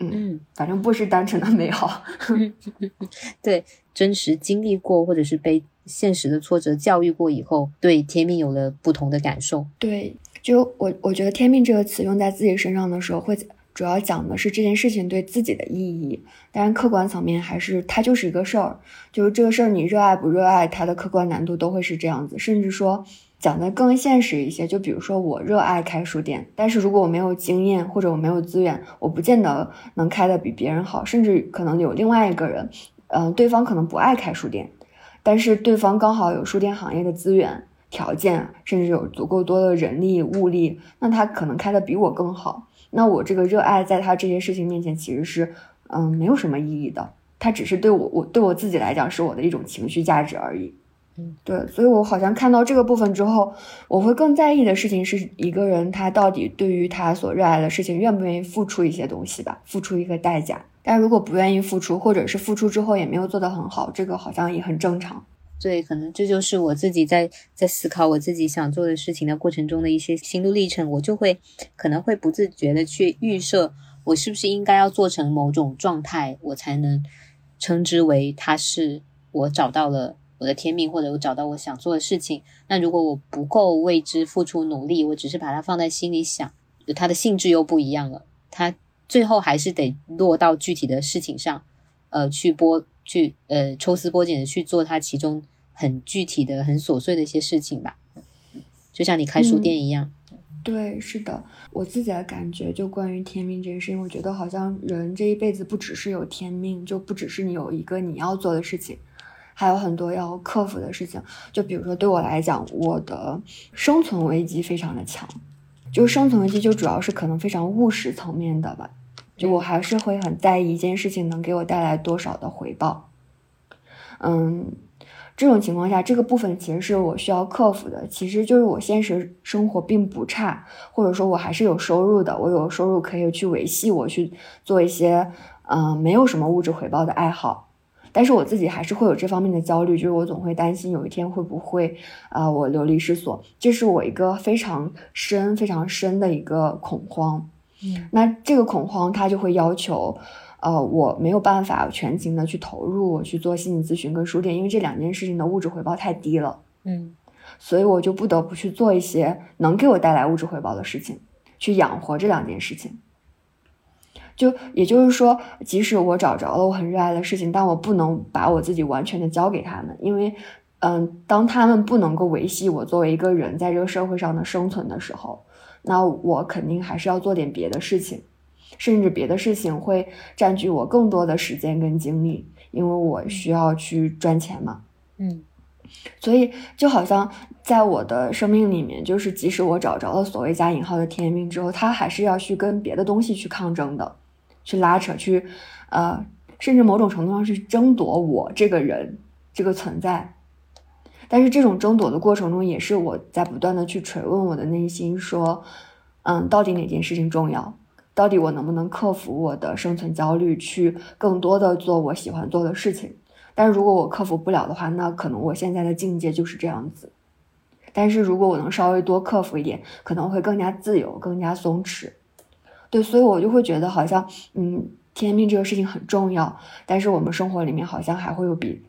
B: 嗯，反正不是单纯的美好。<laughs> <laughs>
A: 对，真实经历过或者是被。现实的挫折教育过以后，对天命有了不同的感受。
B: 对，就我我觉得“天命”这个词用在自己身上的时候，会主要讲的是这件事情对自己的意义。当然，客观层面还是它就是一个事儿，就是这个事儿你热爱不热爱，它的客观难度都会是这样子。甚至说讲的更现实一些，就比如说我热爱开书店，但是如果我没有经验或者我没有资源，我不见得能开的比别人好，甚至可能有另外一个人，嗯，对方可能不爱开书店。但是对方刚好有书店行业的资源条件，甚至有足够多的人力物力，那他可能开的比我更好。那我这个热爱在他这些事情面前其实是嗯没有什么意义的，他只是对我我对我自己来讲是我的一种情绪价值而已。
A: 嗯，
B: 对，所以我好像看到这个部分之后，我会更在意的事情是一个人他到底对于他所热爱的事情愿不愿意付出一些东西吧，付出一个代价。但如果不愿意付出，或者是付出之后也没有做得很好，这个好像也很正常。
A: 对，可能这就是我自己在在思考我自己想做的事情的过程中的一些心路历程，我就会可能会不自觉的去预设，我是不是应该要做成某种状态，我才能称之为它是我找到了。我的天命，或者我找到我想做的事情。那如果我不够为之付出努力，我只是把它放在心里想，它的性质又不一样了。它最后还是得落到具体的事情上，呃，去剥去呃抽丝剥茧的去做它其中很具体的、很琐碎的一些事情吧。就像你开书店一样。
B: 对，是的，我自己的感觉就关于天命这件事情，我觉得好像人这一辈子不只是有天命，就不只是你有一个你要做的事情。还有很多要克服的事情，就比如说对我来讲，我的生存危机非常的强，就是生存危机就主要是可能非常务实层面的吧，就我还是会很在意一件事情能给我带来多少的回报，嗯，这种情况下，这个部分其实是我需要克服的，其实就是我现实生活并不差，或者说我还是有收入的，我有收入可以去维系我去做一些嗯没有什么物质回报的爱好。但是我自己还是会有这方面的焦虑，就是我总会担心有一天会不会，啊，我流离失所，这是我一个非常深、非常深的一个恐慌。
A: 嗯，
B: 那这个恐慌它就会要求，呃，我没有办法全情的去投入我去做心理咨询跟书店，因为这两件事情的物质回报太低了。
A: 嗯，
B: 所以我就不得不去做一些能给我带来物质回报的事情，去养活这两件事情。就也就是说，即使我找着了我很热爱的事情，但我不能把我自己完全的交给他们，因为，嗯，当他们不能够维系我作为一个人在这个社会上的生存的时候，那我肯定还是要做点别的事情，甚至别的事情会占据我更多的时间跟精力，因为我需要去赚钱嘛。
A: 嗯，
B: 所以就好像在我的生命里面，就是即使我找着了所谓加引号的天命之后，他还是要去跟别的东西去抗争的。去拉扯，去，呃，甚至某种程度上是争夺我这个人这个存在，但是这种争夺的过程中，也是我在不断的去锤问我的内心，说，嗯，到底哪件事情重要？到底我能不能克服我的生存焦虑，去更多的做我喜欢做的事情？但是如果我克服不了的话，那可能我现在的境界就是这样子。但是如果我能稍微多克服一点，可能会更加自由，更加松弛。对，所以我就会觉得好像，嗯，天命这个事情很重要，但是我们生活里面好像还会有比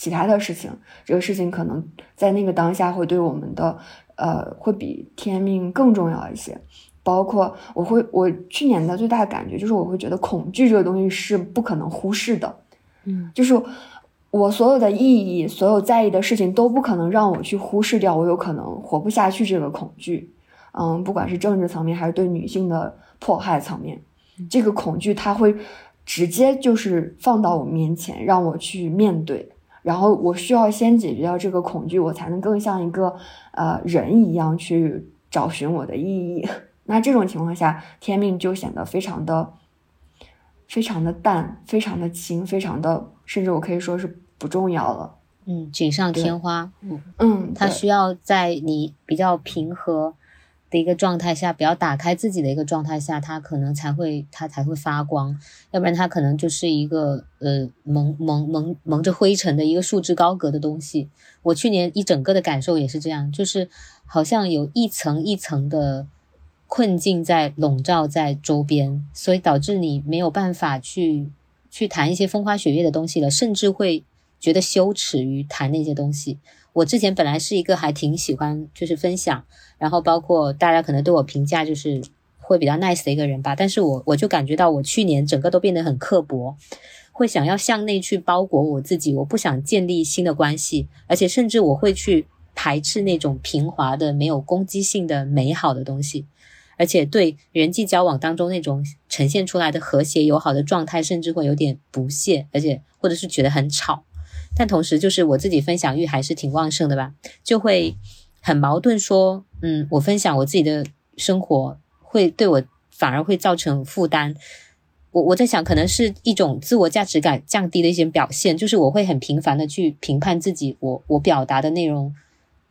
B: 其他的事情，这个事情可能在那个当下会对我们的，呃，会比天命更重要一些。包括我会，我去年的最大的感觉就是，我会觉得恐惧这个东西是不可能忽视的，
A: 嗯，
B: 就是我所有的意义，所有在意的事情都不可能让我去忽视掉，我有可能活不下去这个恐惧。嗯，不管是政治层面还是对女性的。迫害层面，这个恐惧它会直接就是放到我面前，让我去面对，然后我需要先解决掉这个恐惧，我才能更像一个呃人一样去找寻我的意义。<laughs> 那这种情况下，天命就显得非常的、非常的淡，非常的轻，非常的，甚至我可以说是不重要了。
A: 嗯，锦上添花。
B: 嗯嗯，
A: 它需要在你比较平和。的一个状态下，比较打开自己的一个状态下，它可能才会它才会发光，要不然它可能就是一个呃蒙蒙蒙蒙着灰尘的一个束之高阁的东西。我去年一整个的感受也是这样，就是好像有一层一层的困境在笼罩在周边，所以导致你没有办法去去谈一些风花雪月的东西了，甚至会觉得羞耻于谈那些东西。我之前本来是一个还挺喜欢就是分享。然后包括大家可能对我评价就是会比较 nice 的一个人吧，但是我我就感觉到我去年整个都变得很刻薄，会想要向内去包裹我自己，我不想建立新的关系，而且甚至我会去排斥那种平滑的、没有攻击性的美好的东西，而且对人际交往当中那种呈现出来的和谐友好的状态，甚至会有点不屑，而且或者是觉得很吵，但同时就是我自己分享欲还是挺旺盛的吧，就会。很矛盾，说，嗯，我分享我自己的生活，会对我反而会造成负担。我我在想，可能是一种自我价值感降低的一些表现，就是我会很频繁的去评判自己，我我表达的内容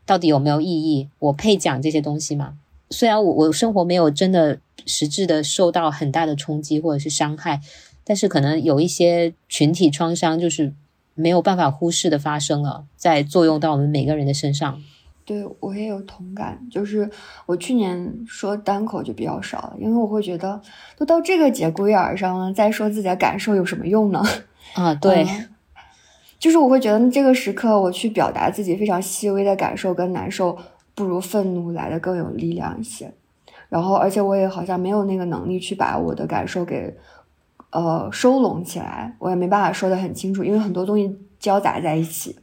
A: 到底有没有意义，我配讲这些东西吗？虽然我我生活没有真的实质的受到很大的冲击或者是伤害，但是可能有一些群体创伤，就是没有办法忽视的发生了，在作用到我们每个人的身上。
B: 对我也有同感，就是我去年说单口就比较少了，因为我会觉得都到这个节骨眼儿上了，再说自己的感受有什么用呢？<laughs>
A: 啊，对，
B: 就是我会觉得这个时刻我去表达自己非常细微的感受跟难受，不如愤怒来的更有力量一些。然后，而且我也好像没有那个能力去把我的感受给呃收拢起来，我也没办法说的很清楚，因为很多东西交杂在一起。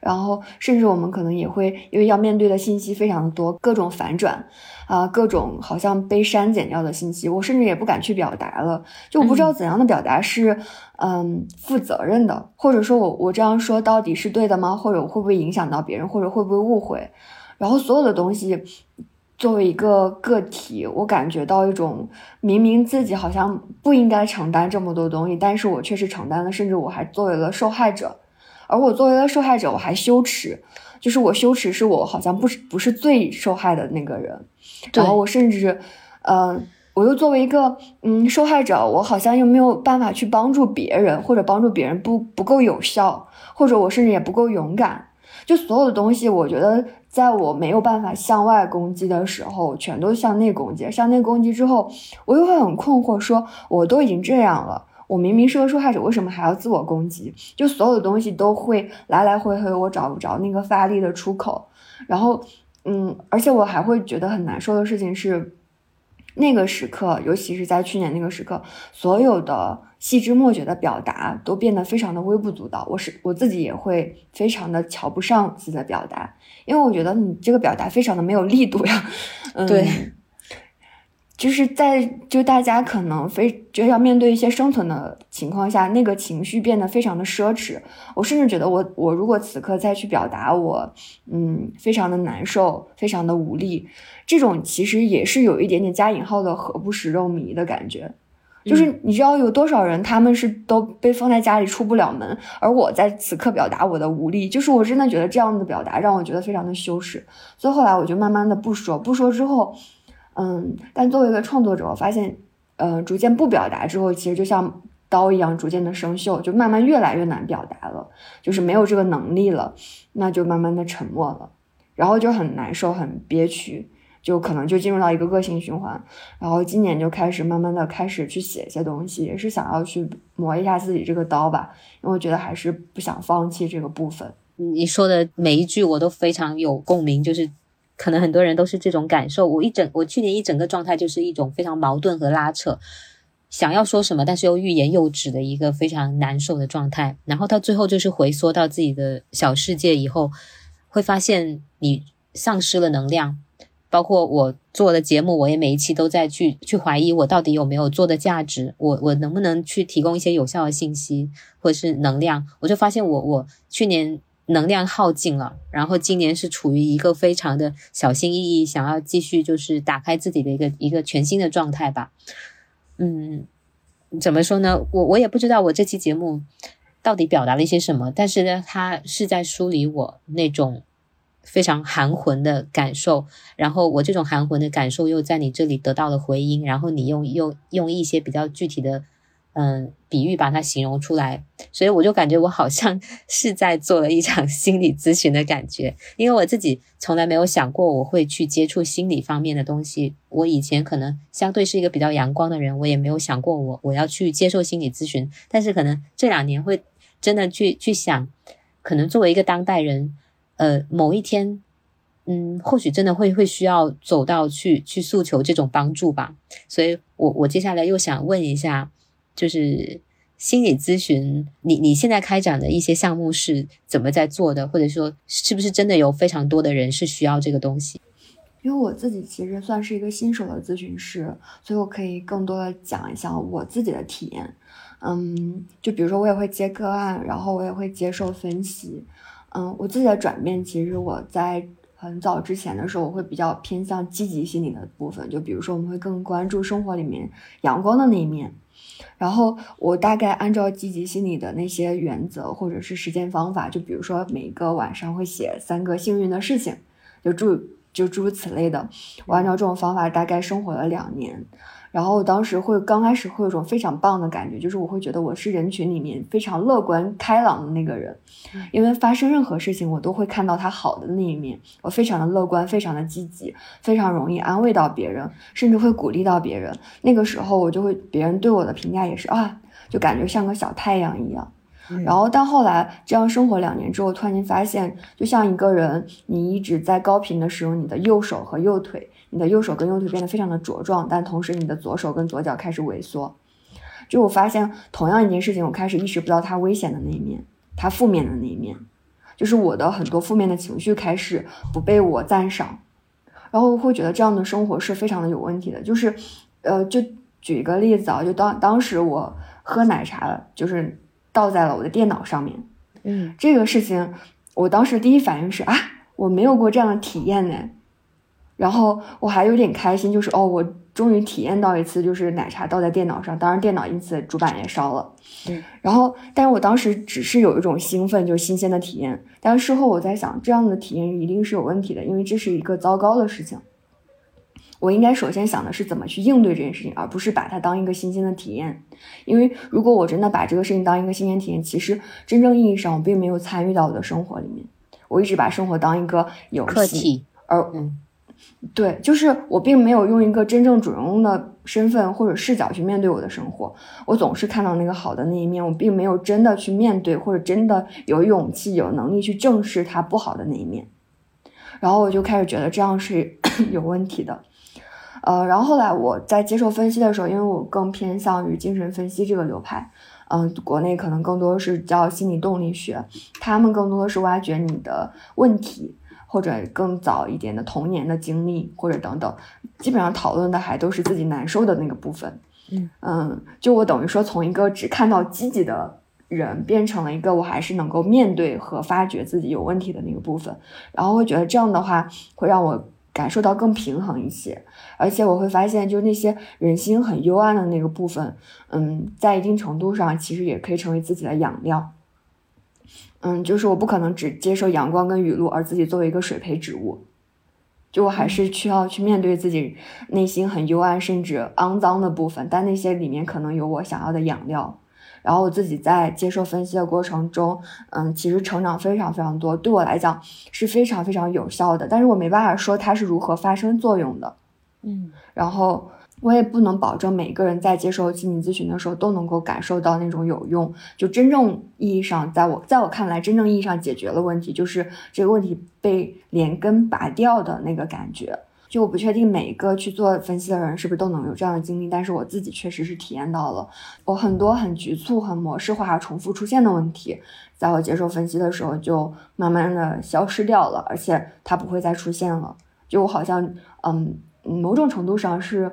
B: 然后，甚至我们可能也会因为要面对的信息非常的多，各种反转，啊，各种好像被删减掉的信息，我甚至也不敢去表达了。就我不知道怎样的表达是，嗯，负责任的，或者说我我这样说到底是对的吗？或者会不会影响到别人，或者会不会误会？然后所有的东西，作为一个个体，我感觉到一种明明自己好像不应该承担这么多东西，但是我确实承担了，甚至我还作为了受害者。而我作为了受害者，我还羞耻，就是我羞耻，是我好像不是不是最受害的那个人。然后我甚至，嗯，我又作为一个嗯受害者，我好像又没有办法去帮助别人，或者帮助别人不不够有效，或者我甚至也不够勇敢。就所有的东西，我觉得在我没有办法向外攻击的时候，全都向内攻击。向内攻击之后，我又会很困惑，说我都已经这样了。我明明是个受害者，为什么还要自我攻击？就所有的东西都会来来回回，我找不着那个发力的出口。然后，嗯，而且我还会觉得很难受的事情是，那个时刻，尤其是在去年那个时刻，所有的细枝末节的表达都变得非常的微不足道。我是我自己也会非常的瞧不上自己的表达，因为我觉得你这个表达非常的没有力度呀。嗯。
A: 对。<laughs>
B: 就是在就大家可能非觉得要面对一些生存的情况下，那个情绪变得非常的奢侈。我甚至觉得，我我如果此刻再去表达我，嗯，非常的难受，非常的无力，这种其实也是有一点点加引号的“何不食肉糜”的感觉。就是你知道有多少人，他们是都被封在家里出不了门，而我在此刻表达我的无力，就是我真的觉得这样的表达让我觉得非常的羞耻。所以后来我就慢慢的不说，不说之后。嗯，但作为一个创作者，我发现，呃，逐渐不表达之后，其实就像刀一样，逐渐的生锈，就慢慢越来越难表达了，就是没有这个能力了，那就慢慢的沉默了，然后就很难受，很憋屈，就可能就进入到一个恶性循环。然后今年就开始慢慢的开始去写一些东西，也是想要去磨一下自己这个刀吧，因为我觉得还是不想放弃这个部分。
A: 你说的每一句我都非常有共鸣，就是。可能很多人都是这种感受。我一整，我去年一整个状态就是一种非常矛盾和拉扯，想要说什么，但是又欲言又止的一个非常难受的状态。然后到最后就是回缩到自己的小世界以后，会发现你丧失了能量。包括我做的节目，我也每一期都在去去怀疑我到底有没有做的价值，我我能不能去提供一些有效的信息或者是能量？我就发现我我去年。能量耗尽了，然后今年是处于一个非常的小心翼翼，想要继续就是打开自己的一个一个全新的状态吧。嗯，怎么说呢？我我也不知道我这期节目到底表达了一些什么，但是呢，它是在梳理我那种非常含混的感受，然后我这种含混的感受又在你这里得到了回音，然后你用用用一些比较具体的。嗯，比喻把它形容出来，所以我就感觉我好像 <laughs> 是在做了一场 <laughs> 心理咨询的感觉，因为我自己从来没有想过我会去接触心理方面的东西。我以前可能相对是一个比较阳光的人，我也没有想过我我要去接受心理咨询。但是可能这两年会真的去去想，可能作为一个当代人，呃，某一天，嗯，或许真的会会需要走到去去诉求这种帮助吧。所以我我接下来又想问一下。就是心理咨询，你你现在开展的一些项目是怎么在做的？或者说，是不是真的有非常多的人是需要这个东西？
B: 因为我自己其实算是一个新手的咨询师，所以我可以更多的讲一下我自己的体验。嗯，就比如说我也会接个案，然后我也会接受分析。嗯，我自己的转变，其实我在很早之前的时候，我会比较偏向积极心理的部分，就比如说我们会更关注生活里面阳光的那一面。然后我大概按照积极心理的那些原则或者是实践方法，就比如说每个晚上会写三个幸运的事情，就诸就诸如此类的。我按照这种方法大概生活了两年。然后当时会刚开始会有种非常棒的感觉，就是我会觉得我是人群里面非常乐观开朗的那个人，因为发生任何事情我都会看到他好的那一面，我非常的乐观，非常的积极，非常容易安慰到别人，甚至会鼓励到别人。那个时候我就会别人对我的评价也是啊，就感觉像个小太阳一样。然后但后来这样生活两年之后，突然间发现，就像一个人，你一直在高频的使用你的右手和右腿。你的右手跟右腿变得非常的茁壮，但同时你的左手跟左脚开始萎缩。就我发现，同样一件事情，我开始意识不到它危险的那一面，它负面的那一面，就是我的很多负面的情绪开始不被我赞赏，然后会觉得这样的生活是非常的有问题的。就是，呃，就举一个例子啊，就当当时我喝奶茶了，就是倒在了我的电脑上面，
A: 嗯，
B: 这个事情，我当时第一反应是啊，我没有过这样的体验呢。然后我还有点开心，就是哦，我终于体验到一次，就是奶茶倒在电脑上，当然电脑因此主板也烧了。
A: 嗯，
B: 然后，但是我当时只是有一种兴奋，就是新鲜的体验。但是事后我在想，这样的体验一定是有问题的，因为这是一个糟糕的事情。我应该首先想的是怎么去应对这件事情，而不是把它当一个新鲜的体验。因为如果我真的把这个事情当一个新鲜体验，其实真正意义上我并没有参与到我的生活里面。我一直把生活当一个游戏，而
A: 嗯。
B: 对，就是我并没有用一个真正主人公的身份或者视角去面对我的生活，我总是看到那个好的那一面，我并没有真的去面对或者真的有勇气、有能力去正视它不好的那一面，然后我就开始觉得这样是 <coughs> 有问题的，呃，然后后来我在接受分析的时候，因为我更偏向于精神分析这个流派，嗯，国内可能更多是叫心理动力学，他们更多的是挖掘你的问题。或者更早一点的童年的经历，或者等等，基本上讨论的还都是自己难受的那个部分。
A: 嗯
B: 嗯，就我等于说从一个只看到积极的人，变成了一个我还是能够面对和发掘自己有问题的那个部分，然后会觉得这样的话会让我感受到更平衡一些，而且我会发现，就那些人心很幽暗的那个部分，嗯，在一定程度上其实也可以成为自己的养料。嗯，就是我不可能只接受阳光跟雨露，而自己作为一个水培植物，就我还是需要去面对自己内心很幽暗甚至肮脏的部分，但那些里面可能有我想要的养料。然后我自己在接受分析的过程中，嗯，其实成长非常非常多，对我来讲是非常非常有效的。但是我没办法说它是如何发生作用的，
A: 嗯，
B: 然后。我也不能保证每个人在接受心理咨询的时候都能够感受到那种有用，就真正意义上，在我在我看来，真正意义上解决了问题，就是这个问题被连根拔掉的那个感觉。就我不确定每一个去做分析的人是不是都能有这样的经历，但是我自己确实是体验到了，我很多很局促、很模式化、重复出现的问题，在我接受分析的时候就慢慢的消失掉了，而且它不会再出现了。就我好像，嗯，某种程度上是。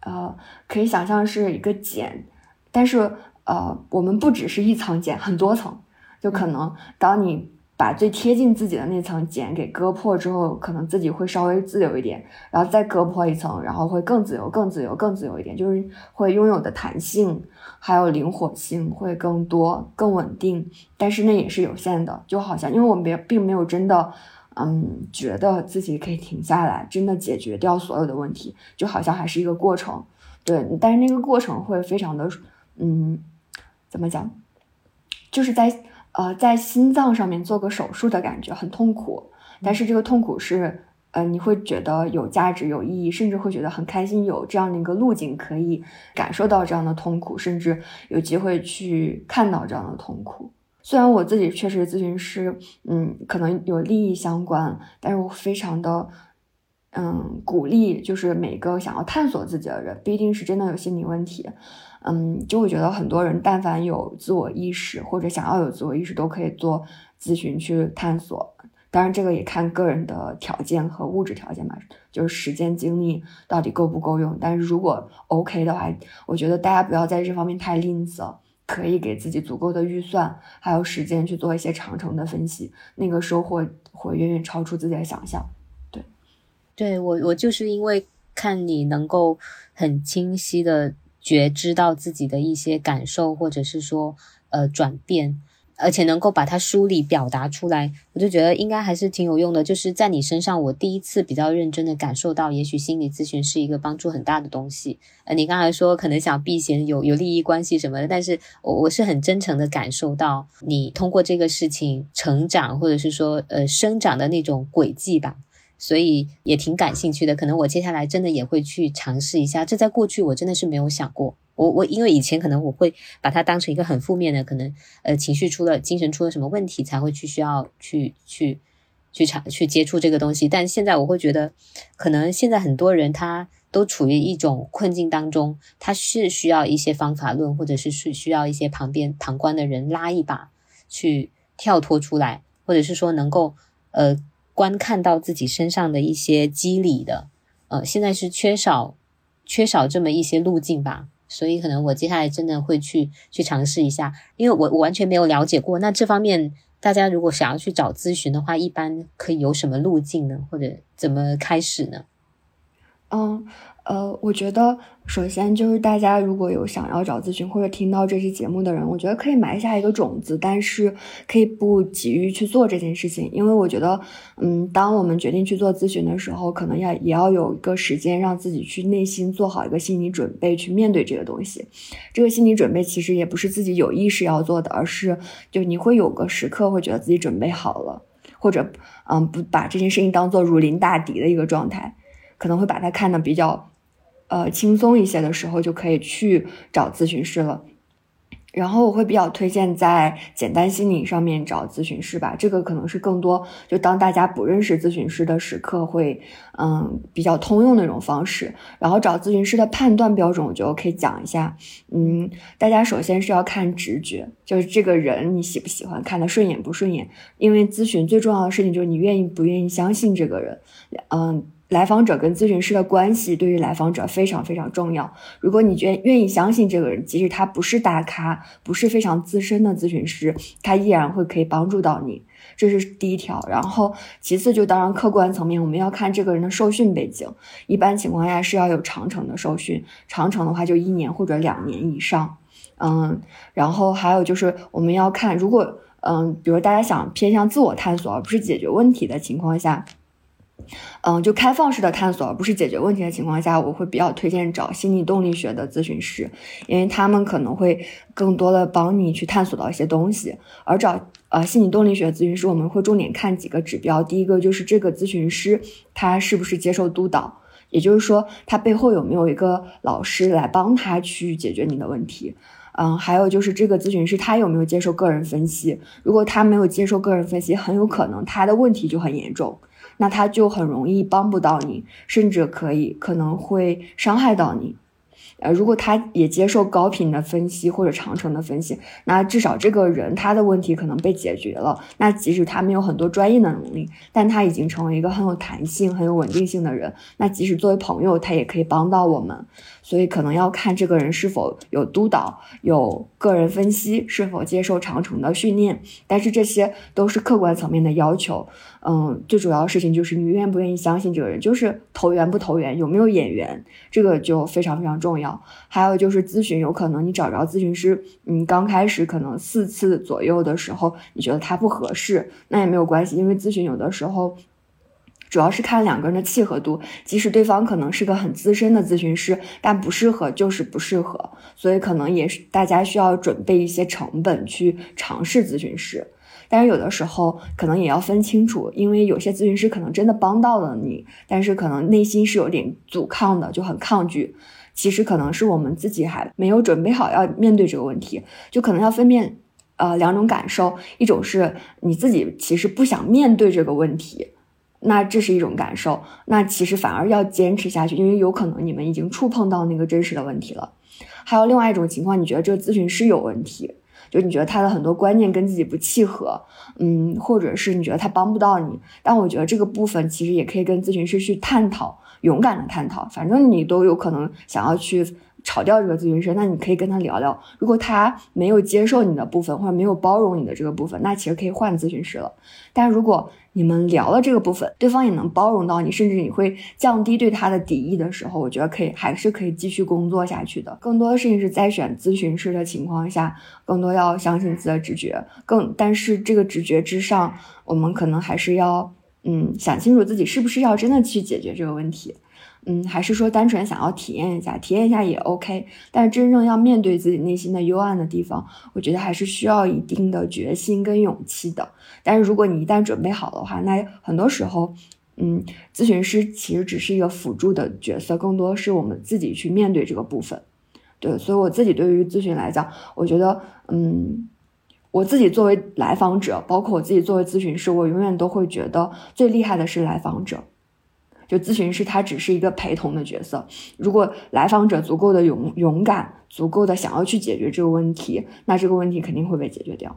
B: 呃，可以想象是一个茧，但是呃，我们不只是一层茧，很多层。就可能当你把最贴近自己的那层茧给割破之后，可能自己会稍微自由一点，然后再割破一层，然后会更自由、更自由、更自由一点，就是会拥有的弹性还有灵活性会更多、更稳定。但是那也是有限的，就好像因为我们并并没有真的。嗯，觉得自己可以停下来，真的解决掉所有的问题，就好像还是一个过程。对，但是那个过程会非常的，嗯，怎么讲？就是在呃，在心脏上面做个手术的感觉，很痛苦。但是这个痛苦是，呃，你会觉得有价值、有意义，甚至会觉得很开心，有这样的一个路径可以感受到这样的痛苦，甚至有机会去看到这样的痛苦。虽然我自己确实咨询师，嗯，可能有利益相关，但是我非常的，嗯，鼓励就是每个想要探索自己的人，不一定是真的有心理问题，嗯，就会觉得很多人但凡有自我意识或者想要有自我意识，都可以做咨询去探索。当然，这个也看个人的条件和物质条件嘛，就是时间精力到底够不够用。但是如果 OK 的话，我觉得大家不要在这方面太吝啬。可以给自己足够的预算，还有时间去做一些长程的分析，那个收获会远远超出自己的想象。
A: 对对我，我就是因为看你能够很清晰的觉知到自己的一些感受，或者是说呃转变。而且能够把它梳理表达出来，我就觉得应该还是挺有用的。就是在你身上，我第一次比较认真的感受到，也许心理咨询是一个帮助很大的东西。呃，你刚才说可能想避嫌有有利益关系什么的，但是我我是很真诚的感受到你通过这个事情成长，或者是说呃生长的那种轨迹吧。所以也挺感兴趣的，可能我接下来真的也会去尝试一下。这在过去我真的是没有想过。我我因为以前可能我会把它当成一个很负面的，可能呃情绪出了、精神出了什么问题才会去需要去去去尝去接触这个东西。但现在我会觉得，可能现在很多人他都处于一种困境当中，他是需要一些方法论，或者是是需要一些旁边旁观的人拉一把，去跳脱出来，或者是说能够呃。观看到自己身上的一些机理的，呃，现在是缺少缺少这么一些路径吧，所以可能我接下来真的会去去尝试一下，因为我我完全没有了解过。那这方面大家如果想要去找咨询的话，一般可以有什么路径呢？或者怎么开始呢？
B: 嗯。呃，我觉得首先就是大家如果有想要找咨询或者听到这期节目的人，我觉得可以埋下一个种子，但是可以不急于去做这件事情，因为我觉得，嗯，当我们决定去做咨询的时候，可能要也要有一个时间让自己去内心做好一个心理准备，去面对这个东西。这个心理准备其实也不是自己有意识要做的，而是就你会有个时刻会觉得自己准备好了，或者嗯，不把这件事情当做如临大敌的一个状态，可能会把它看得比较。呃，轻松一些的时候就可以去找咨询师了。然后我会比较推荐在简单心理上面找咨询师吧，这个可能是更多就当大家不认识咨询师的时刻会，嗯，比较通用的一种方式。然后找咨询师的判断标准，我觉得我可以讲一下。嗯，大家首先是要看直觉，就是这个人你喜不喜欢，看得顺眼不顺眼。因为咨询最重要的事情就是你愿意不愿意相信这个人。嗯。来访者跟咨询师的关系对于来访者非常非常重要。如果你愿愿意相信这个人，即使他不是大咖，不是非常资深的咨询师，他依然会可以帮助到你。这是第一条。然后其次就当然客观层面，我们要看这个人的受训背景。一般情况下是要有长程的受训，长程的话就一年或者两年以上。嗯，然后还有就是我们要看，如果嗯，比如大家想偏向自我探索而不是解决问题的情况下。嗯，就开放式的探索，而不是解决问题的情况下，我会比较推荐找心理动力学的咨询师，因为他们可能会更多的帮你去探索到一些东西。而找呃心理动力学咨询师，我们会重点看几个指标，第一个就是这个咨询师他是不是接受督导，也就是说他背后有没有一个老师来帮他去解决你的问题。嗯，还有就是这个咨询师他有没有接受个人分析，如果他没有接受个人分析，很有可能他的问题就很严重。那他就很容易帮不到你，甚至可以可能会伤害到你。呃，如果他也接受高频的分析或者长程的分析，那至少这个人他的问题可能被解决了。那即使他没有很多专业的能力，但他已经成为一个很有弹性、很有稳定性的人。那即使作为朋友，他也可以帮到我们。所以可能要看这个人是否有督导、有个人分析，是否接受长程的训练。但是这些都是客观层面的要求。嗯，最主要的事情就是你愿不愿意相信这个人，就是投缘不投缘，有没有眼缘，这个就非常非常重要。还有就是咨询，有可能你找着咨询师，嗯，刚开始可能四次左右的时候，你觉得他不合适，那也没有关系，因为咨询有的时候主要是看两个人的契合度，即使对方可能是个很资深的咨询师，但不适合就是不适合，所以可能也是大家需要准备一些成本去尝试咨询师。但是有的时候可能也要分清楚，因为有些咨询师可能真的帮到了你，但是可能内心是有点阻抗的，就很抗拒。其实可能是我们自己还没有准备好要面对这个问题，就可能要分辨呃两种感受，一种是你自己其实不想面对这个问题，那这是一种感受，那其实反而要坚持下去，因为有可能你们已经触碰到那个真实的问题了。还有另外一种情况，你觉得这个咨询师有问题。就你觉得他的很多观念跟自己不契合，嗯，或者是你觉得他帮不到你，但我觉得这个部分其实也可以跟咨询师去探讨，勇敢的探讨，反正你都有可能想要去炒掉这个咨询师，那你可以跟他聊聊。如果他没有接受你的部分，或者没有包容你的这个部分，那其实可以换咨询师了。但如果你们聊了这个部分，对方也能包容到你，甚至你会降低对他的敌意的时候，我觉得可以还是可以继续工作下去的。更多的事情是在选咨询师的情况下，更多要相信自己的直觉。更但是这个直觉之上，我们可能还是要嗯想清楚自己是不是要真的去解决这个问题。嗯，还是说单纯想要体验一下，体验一下也 OK。但是真正要面对自己内心的幽暗的地方，我觉得还是需要一定的决心跟勇气的。但是如果你一旦准备好的话，那很多时候，嗯，咨询师其实只是一个辅助的角色，更多是我们自己去面对这个部分。对，所以我自己对于咨询来讲，我觉得，嗯，我自己作为来访者，包括我自己作为咨询师，我永远都会觉得最厉害的是来访者。就咨询师他只是一个陪同的角色，如果来访者足够的勇勇敢，足够的想要去解决这个问题，那这个问题肯定会被解决掉。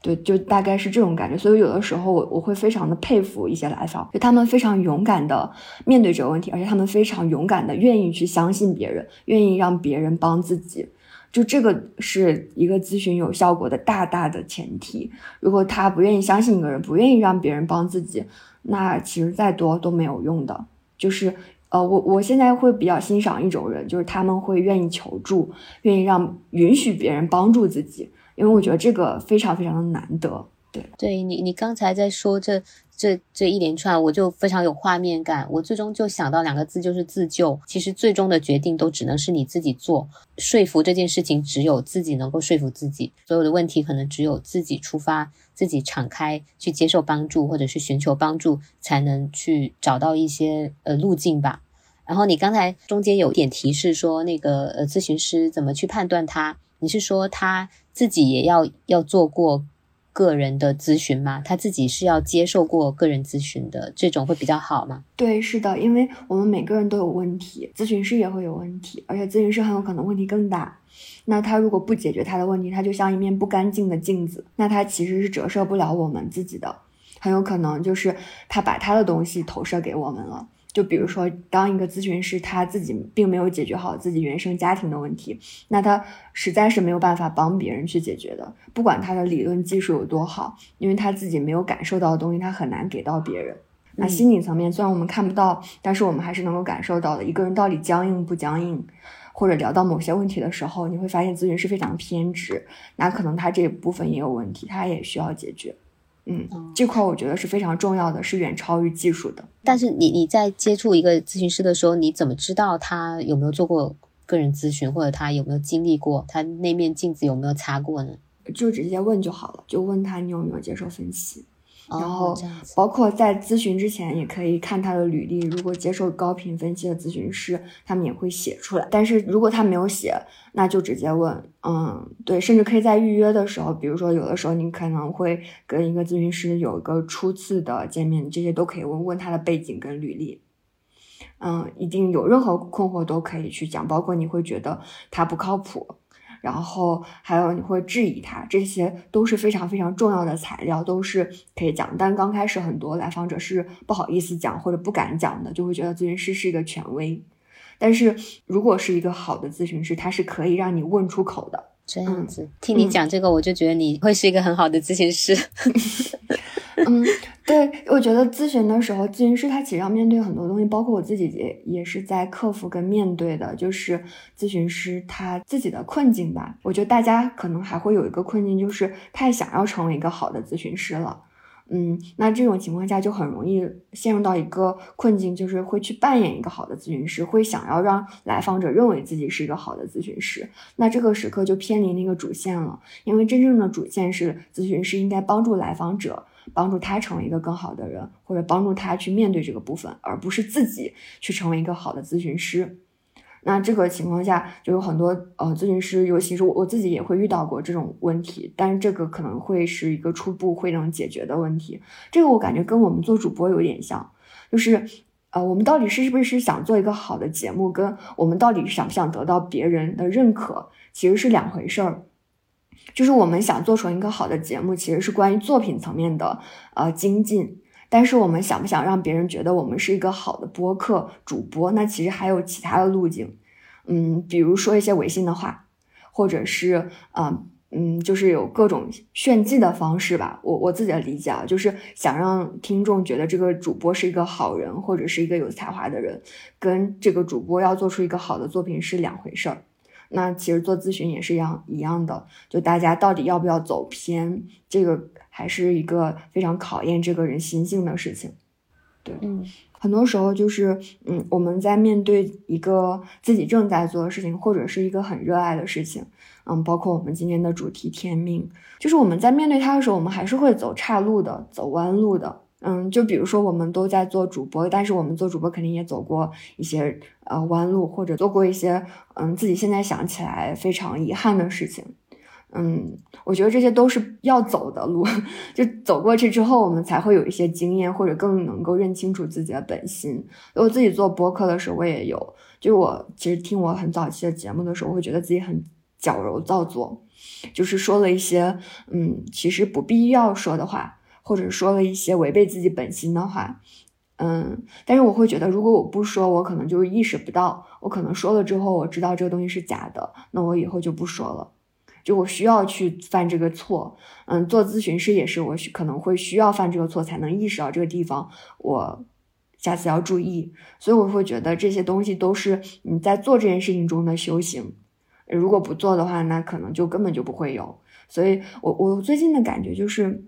B: 对，就大概是这种感觉。所以有的时候我我会非常的佩服一些来访，就他们非常勇敢的面对这个问题，而且他们非常勇敢的愿意去相信别人，愿意让别人帮自己。就这个是一个咨询有效果的大大的前提。如果他不愿意相信一个人，不愿意让别人帮自己。那其实再多都没有用的，就是，呃，我我现在会比较欣赏一种人，就是他们会愿意求助，愿意让允许别人帮助自己，因为我觉得这个非常非常的难得。对，
A: 对你你刚才在说这。这这一连串，我就非常有画面感。我最终就想到两个字，就是自救。其实最终的决定都只能是你自己做。说服这件事情，只有自己能够说服自己。所有的问题，可能只有自己出发，自己敞开去接受帮助，或者是寻求帮助，才能去找到一些呃路径吧。然后你刚才中间有点提示说，那个呃咨询师怎么去判断他？你是说他自己也要要做过？个人的咨询吗？他自己是要接受过个人咨询的，这种会比较好吗？
B: 对，是的，因为我们每个人都有问题，咨询师也会有问题，而且咨询师很有可能问题更大。那他如果不解决他的问题，他就像一面不干净的镜子，那他其实是折射不了我们自己的，很有可能就是他把他的东西投射给我们了。就比如说，当一个咨询师他自己并没有解决好自己原生家庭的问题，那他实在是没有办法帮别人去解决的。不管他的理论技术有多好，因为他自己没有感受到的东西，他很难给到别人。那心理层面虽然我们看不到，但是我们还是能够感受到的。一个人到底僵硬不僵硬，或者聊到某些问题的时候，你会发现咨询师非常偏执，那可能他这部分也有问题，他也需要解决。嗯，这块我觉得是非常重要的，是远超于技术的。
A: 但是你你在接触一个咨询师的时候，你怎么知道他有没有做过个人咨询，或者他有没有经历过，他那面镜子有没有擦过呢？
B: 就直接问就好了，就问他你有没有接受分析。然后，包括在咨询之前，也可以看他的履历。如果接受高频分析的咨询师，他们也会写出来。但是如果他没有写，那就直接问。嗯，对，甚至可以在预约的时候，比如说有的时候你可能会跟一个咨询师有一个初次的见面，这些都可以问问他的背景跟履历。嗯，一定有任何困惑都可以去讲，包括你会觉得他不靠谱。然后还有你会质疑他，这些都是非常非常重要的材料，都是可以讲。但刚开始很多来访者是不好意思讲或者不敢讲的，就会觉得咨询师是一个权威。但是如果是一个好的咨询师，他是可以让你问出口的。
A: 这样子，听你讲这个，我就觉得你会是一个很好的咨询师。<laughs>
B: 嗯，对，我觉得咨询的时候，咨询师他其实要面对很多东西，包括我自己也也是在克服跟面对的，就是咨询师他自己的困境吧。我觉得大家可能还会有一个困境，就是太想要成为一个好的咨询师了。嗯，那这种情况下就很容易陷入到一个困境，就是会去扮演一个好的咨询师，会想要让来访者认为自己是一个好的咨询师。那这个时刻就偏离那个主线了，因为真正的主线是咨询师应该帮助来访者，帮助他成为一个更好的人，或者帮助他去面对这个部分，而不是自己去成为一个好的咨询师。那这个情况下，就有很多呃咨询师，尤其是我我自己也会遇到过这种问题，但是这个可能会是一个初步会能解决的问题。这个我感觉跟我们做主播有点像，就是呃我们到底是不是想做一个好的节目，跟我们到底想不想得到别人的认可，其实是两回事儿。就是我们想做成一个好的节目，其实是关于作品层面的呃精进。但是我们想不想让别人觉得我们是一个好的播客主播？那其实还有其他的路径，嗯，比如说一些违心的话，或者是啊。嗯，就是有各种炫技的方式吧。我我自己的理解啊，就是想让听众觉得这个主播是一个好人，或者是一个有才华的人，跟这个主播要做出一个好的作品是两回事儿。那其实做咨询也是一样一样的，就大家到底要不要走偏，这个还是一个非常考验这个人心性的事情。对，
A: 嗯，
B: 很多时候就是，嗯，我们在面对一个自己正在做的事情，或者是一个很热爱的事情。嗯，包括我们今天的主题“天命”，就是我们在面对它的时候，我们还是会走岔路的，走弯路的。嗯，就比如说，我们都在做主播，但是我们做主播肯定也走过一些呃弯路，或者做过一些嗯自己现在想起来非常遗憾的事情。嗯，我觉得这些都是要走的路，<laughs> 就走过去之后，我们才会有一些经验，或者更能够认清楚自己的本心。我自己做播客的时候，我也有，就我其实听我很早期的节目的时候，我会觉得自己很。矫揉造作，就是说了一些嗯，其实不必要说的话，或者说了一些违背自己本心的话，嗯，但是我会觉得，如果我不说，我可能就是意识不到，我可能说了之后，我知道这个东西是假的，那我以后就不说了。就我需要去犯这个错，嗯，做咨询师也是，我可能会需要犯这个错，才能意识到这个地方，我下次要注意。所以我会觉得这些东西都是你在做这件事情中的修行。如果不做的话，那可能就根本就不会有。所以，我我最近的感觉就是，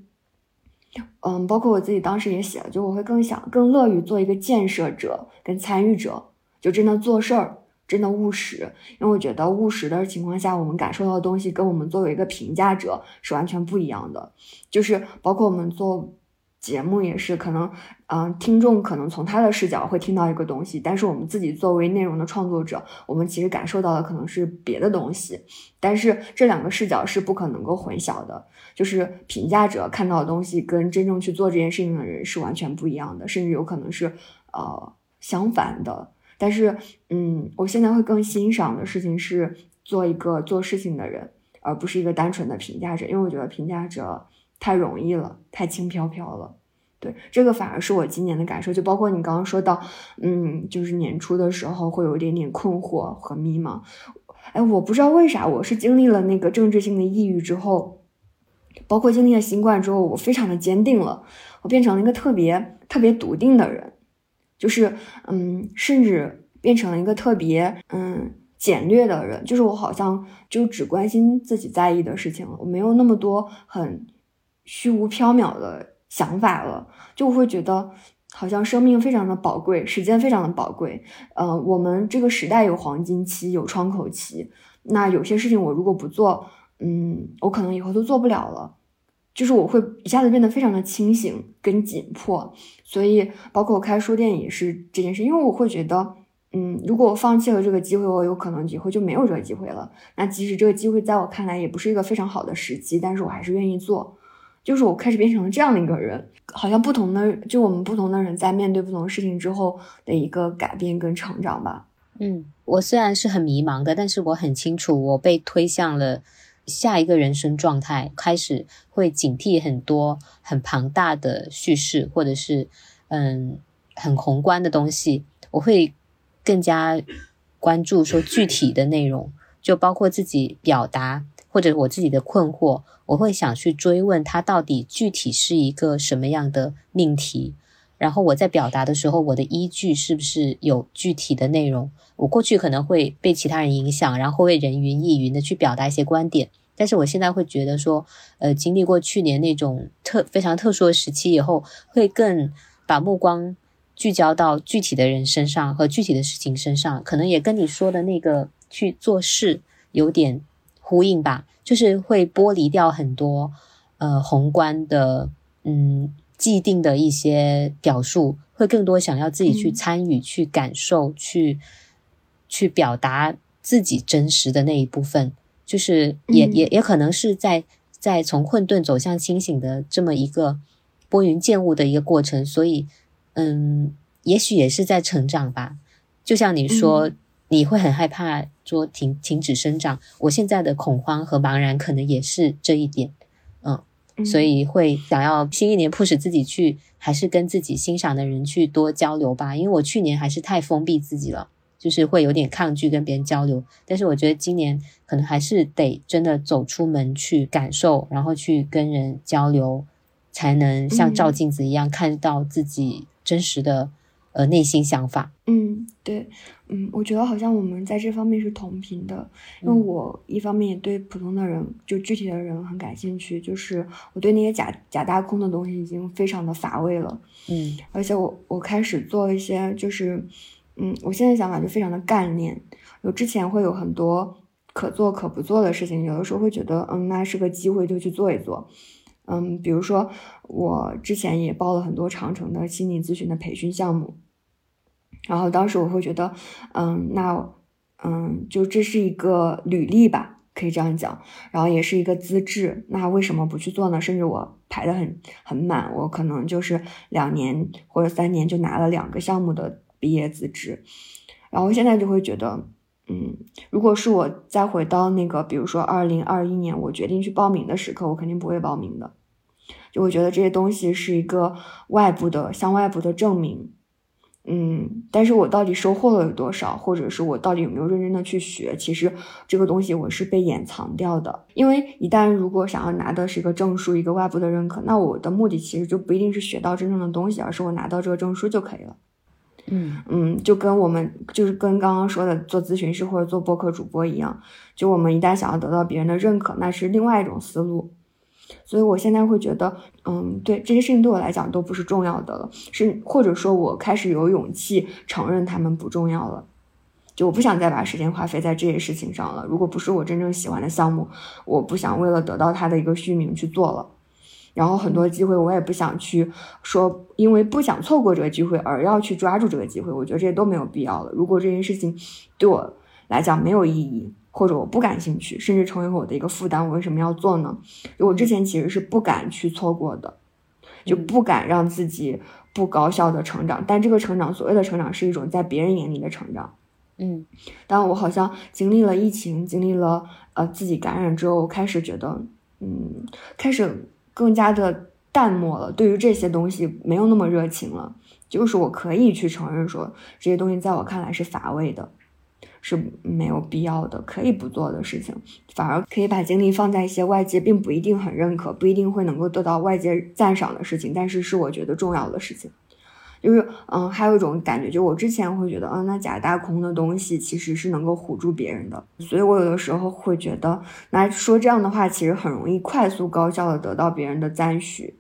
B: 嗯，包括我自己当时也写了，就我会更想、更乐于做一个建设者跟参与者，就真的做事儿，真的务实。因为我觉得务实的情况下，我们感受到的东西跟我们作为一个评价者是完全不一样的。就是包括我们做。节目也是可能，嗯，听众可能从他的视角会听到一个东西，但是我们自己作为内容的创作者，我们其实感受到的可能是别的东西。但是这两个视角是不可能够混淆的，就是评价者看到的东西跟真正去做这件事情的人是完全不一样的，甚至有可能是呃相反的。但是，嗯，我现在会更欣赏的事情是做一个做事情的人，而不是一个单纯的评价者，因为我觉得评价者。太容易了，太轻飘飘了。对，这个反而是我今年的感受。就包括你刚刚说到，嗯，就是年初的时候会有一点点困惑和迷茫。哎，我不知道为啥，我是经历了那个政治性的抑郁之后，包括经历了新冠之后，我非常的坚定了，我变成了一个特别特别笃定的人，就是嗯，甚至变成了一个特别嗯简略的人。就是我好像就只关心自己在意的事情了，我没有那么多很。虚无缥缈的想法了，就会觉得好像生命非常的宝贵，时间非常的宝贵。呃，我们这个时代有黄金期，有窗口期。那有些事情我如果不做，嗯，我可能以后都做不了了。就是我会一下子变得非常的清醒跟紧迫。所以，包括我开书店也是这件事，因为我会觉得，嗯，如果我放弃了这个机会，我有可能以后就没有这个机会了。那即使这个机会在我看来也不是一个非常好的时机，但是我还是愿意做。就是我开始变成了这样的一个人，好像不同的，就我们不同的人在面对不同的事情之后的一个改变跟成长吧。
A: 嗯，我虽然是很迷茫的，但是我很清楚，我被推向了下一个人生状态，开始会警惕很多很庞大的叙事，或者是嗯很宏观的东西，我会更加关注说具体的内容，就包括自己表达。或者我自己的困惑，我会想去追问他到底具体是一个什么样的命题，然后我在表达的时候，我的依据是不是有具体的内容？我过去可能会被其他人影响，然后会人云亦云的去表达一些观点，但是我现在会觉得说，呃，经历过去年那种特非常特殊的时期以后，会更把目光聚焦到具体的人身上和具体的事情身上，可能也跟你说的那个去做事有点。呼应吧，就是会剥离掉很多呃宏观的嗯既定的一些表述，会更多想要自己去参与、去感受、去去表达自己真实的那一部分，就是也也也可能是在在从混沌走向清醒的这么一个拨云见雾的一个过程，所以嗯，也许也是在成长吧，就像你说。你会很害怕说停停止生长，我现在的恐慌和茫然可能也是这一点，嗯，所以会想要新一年迫使自己去，还是跟自己欣赏的人去多交流吧，因为我去年还是太封闭自己了，就是会有点抗拒跟别人交流。但是我觉得今年可能还是得真的走出门去感受，然后去跟人交流，才能像照镜子一样看到自己真实的呃内心想法。
B: 嗯，对。嗯，我觉得好像我们在这方面是同频的，因为我一方面也对普通的人，就具体的人很感兴趣，就是我对那些假假大空的东西已经非常的乏味了。
A: 嗯，
B: 而且我我开始做一些，就是嗯，我现在想法就非常的干练。有之前会有很多可做可不做的事情，有的时候会觉得，嗯，那是个机会就去做一做。嗯，比如说我之前也报了很多长城的心理咨询的培训项目。然后当时我会觉得，嗯，那，嗯，就这是一个履历吧，可以这样讲。然后也是一个资质，那为什么不去做呢？甚至我排的很很满，我可能就是两年或者三年就拿了两个项目的毕业资质。然后现在就会觉得，嗯，如果是我再回到那个，比如说二零二一年我决定去报名的时刻，我肯定不会报名的。就我觉得这些东西是一个外部的，向外部的证明。嗯，但是我到底收获了有多少，或者是我到底有没有认真的去学？其实这个东西我是被掩藏掉的。因为一旦如果想要拿的是一个证书，一个外部的认可，那我的目的其实就不一定是学到真正的东西，而是我拿到这个证书就可以了。
A: 嗯
B: 嗯，就跟我们就是跟刚刚说的做咨询师或者做播客主播一样，就我们一旦想要得到别人的认可，那是另外一种思路。所以，我现在会觉得，嗯，对这些事情对我来讲都不是重要的了，是或者说，我开始有勇气承认他们不重要了。就我不想再把时间花费在这些事情上了。如果不是我真正喜欢的项目，我不想为了得到他的一个虚名去做了。然后很多机会我也不想去说，因为不想错过这个机会而要去抓住这个机会。我觉得这些都没有必要了。如果这件事情对我来讲没有意义。或者我不感兴趣，甚至成为我的一个负担，我为什么要做呢？我之前其实是不敢去错过的，就不敢让自己不高效的成长。但这个成长，所谓的成长，是一种在别人眼里的成长。
A: 嗯，
B: 但我好像经历了疫情，经历了呃自己感染之后，开始觉得，嗯，开始更加的淡漠了，对于这些东西没有那么热情了。就是我可以去承认说，这些东西在我看来是乏味的。是没有必要的，可以不做的事情，反而可以把精力放在一些外界并不一定很认可、不一定会能够得到外界赞赏的事情，但是是我觉得重要的事情。就是，嗯，还有一种感觉，就我之前会觉得，嗯，那假大空的东西其实是能够唬住别人的，所以我有的时候会觉得，那说这样的话，其实很容易快速高效的得到别人的赞许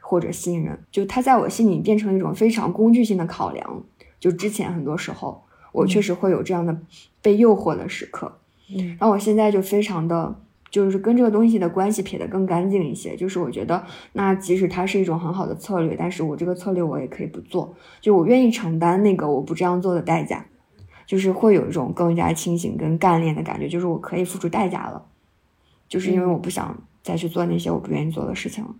B: 或者信任，就他在我心里变成一种非常工具性的考量。就之前很多时候。我确实会有这样的被诱惑的时刻，
A: 嗯，
B: 然后我现在就非常的，就是跟这个东西的关系撇得更干净一些。就是我觉得，那即使它是一种很好的策略，但是我这个策略我也可以不做，就我愿意承担那个我不这样做的代价，就是会有一种更加清醒跟干练的感觉，就是我可以付出代价了，就是因为我不想再去做那些我不愿意做的事情了，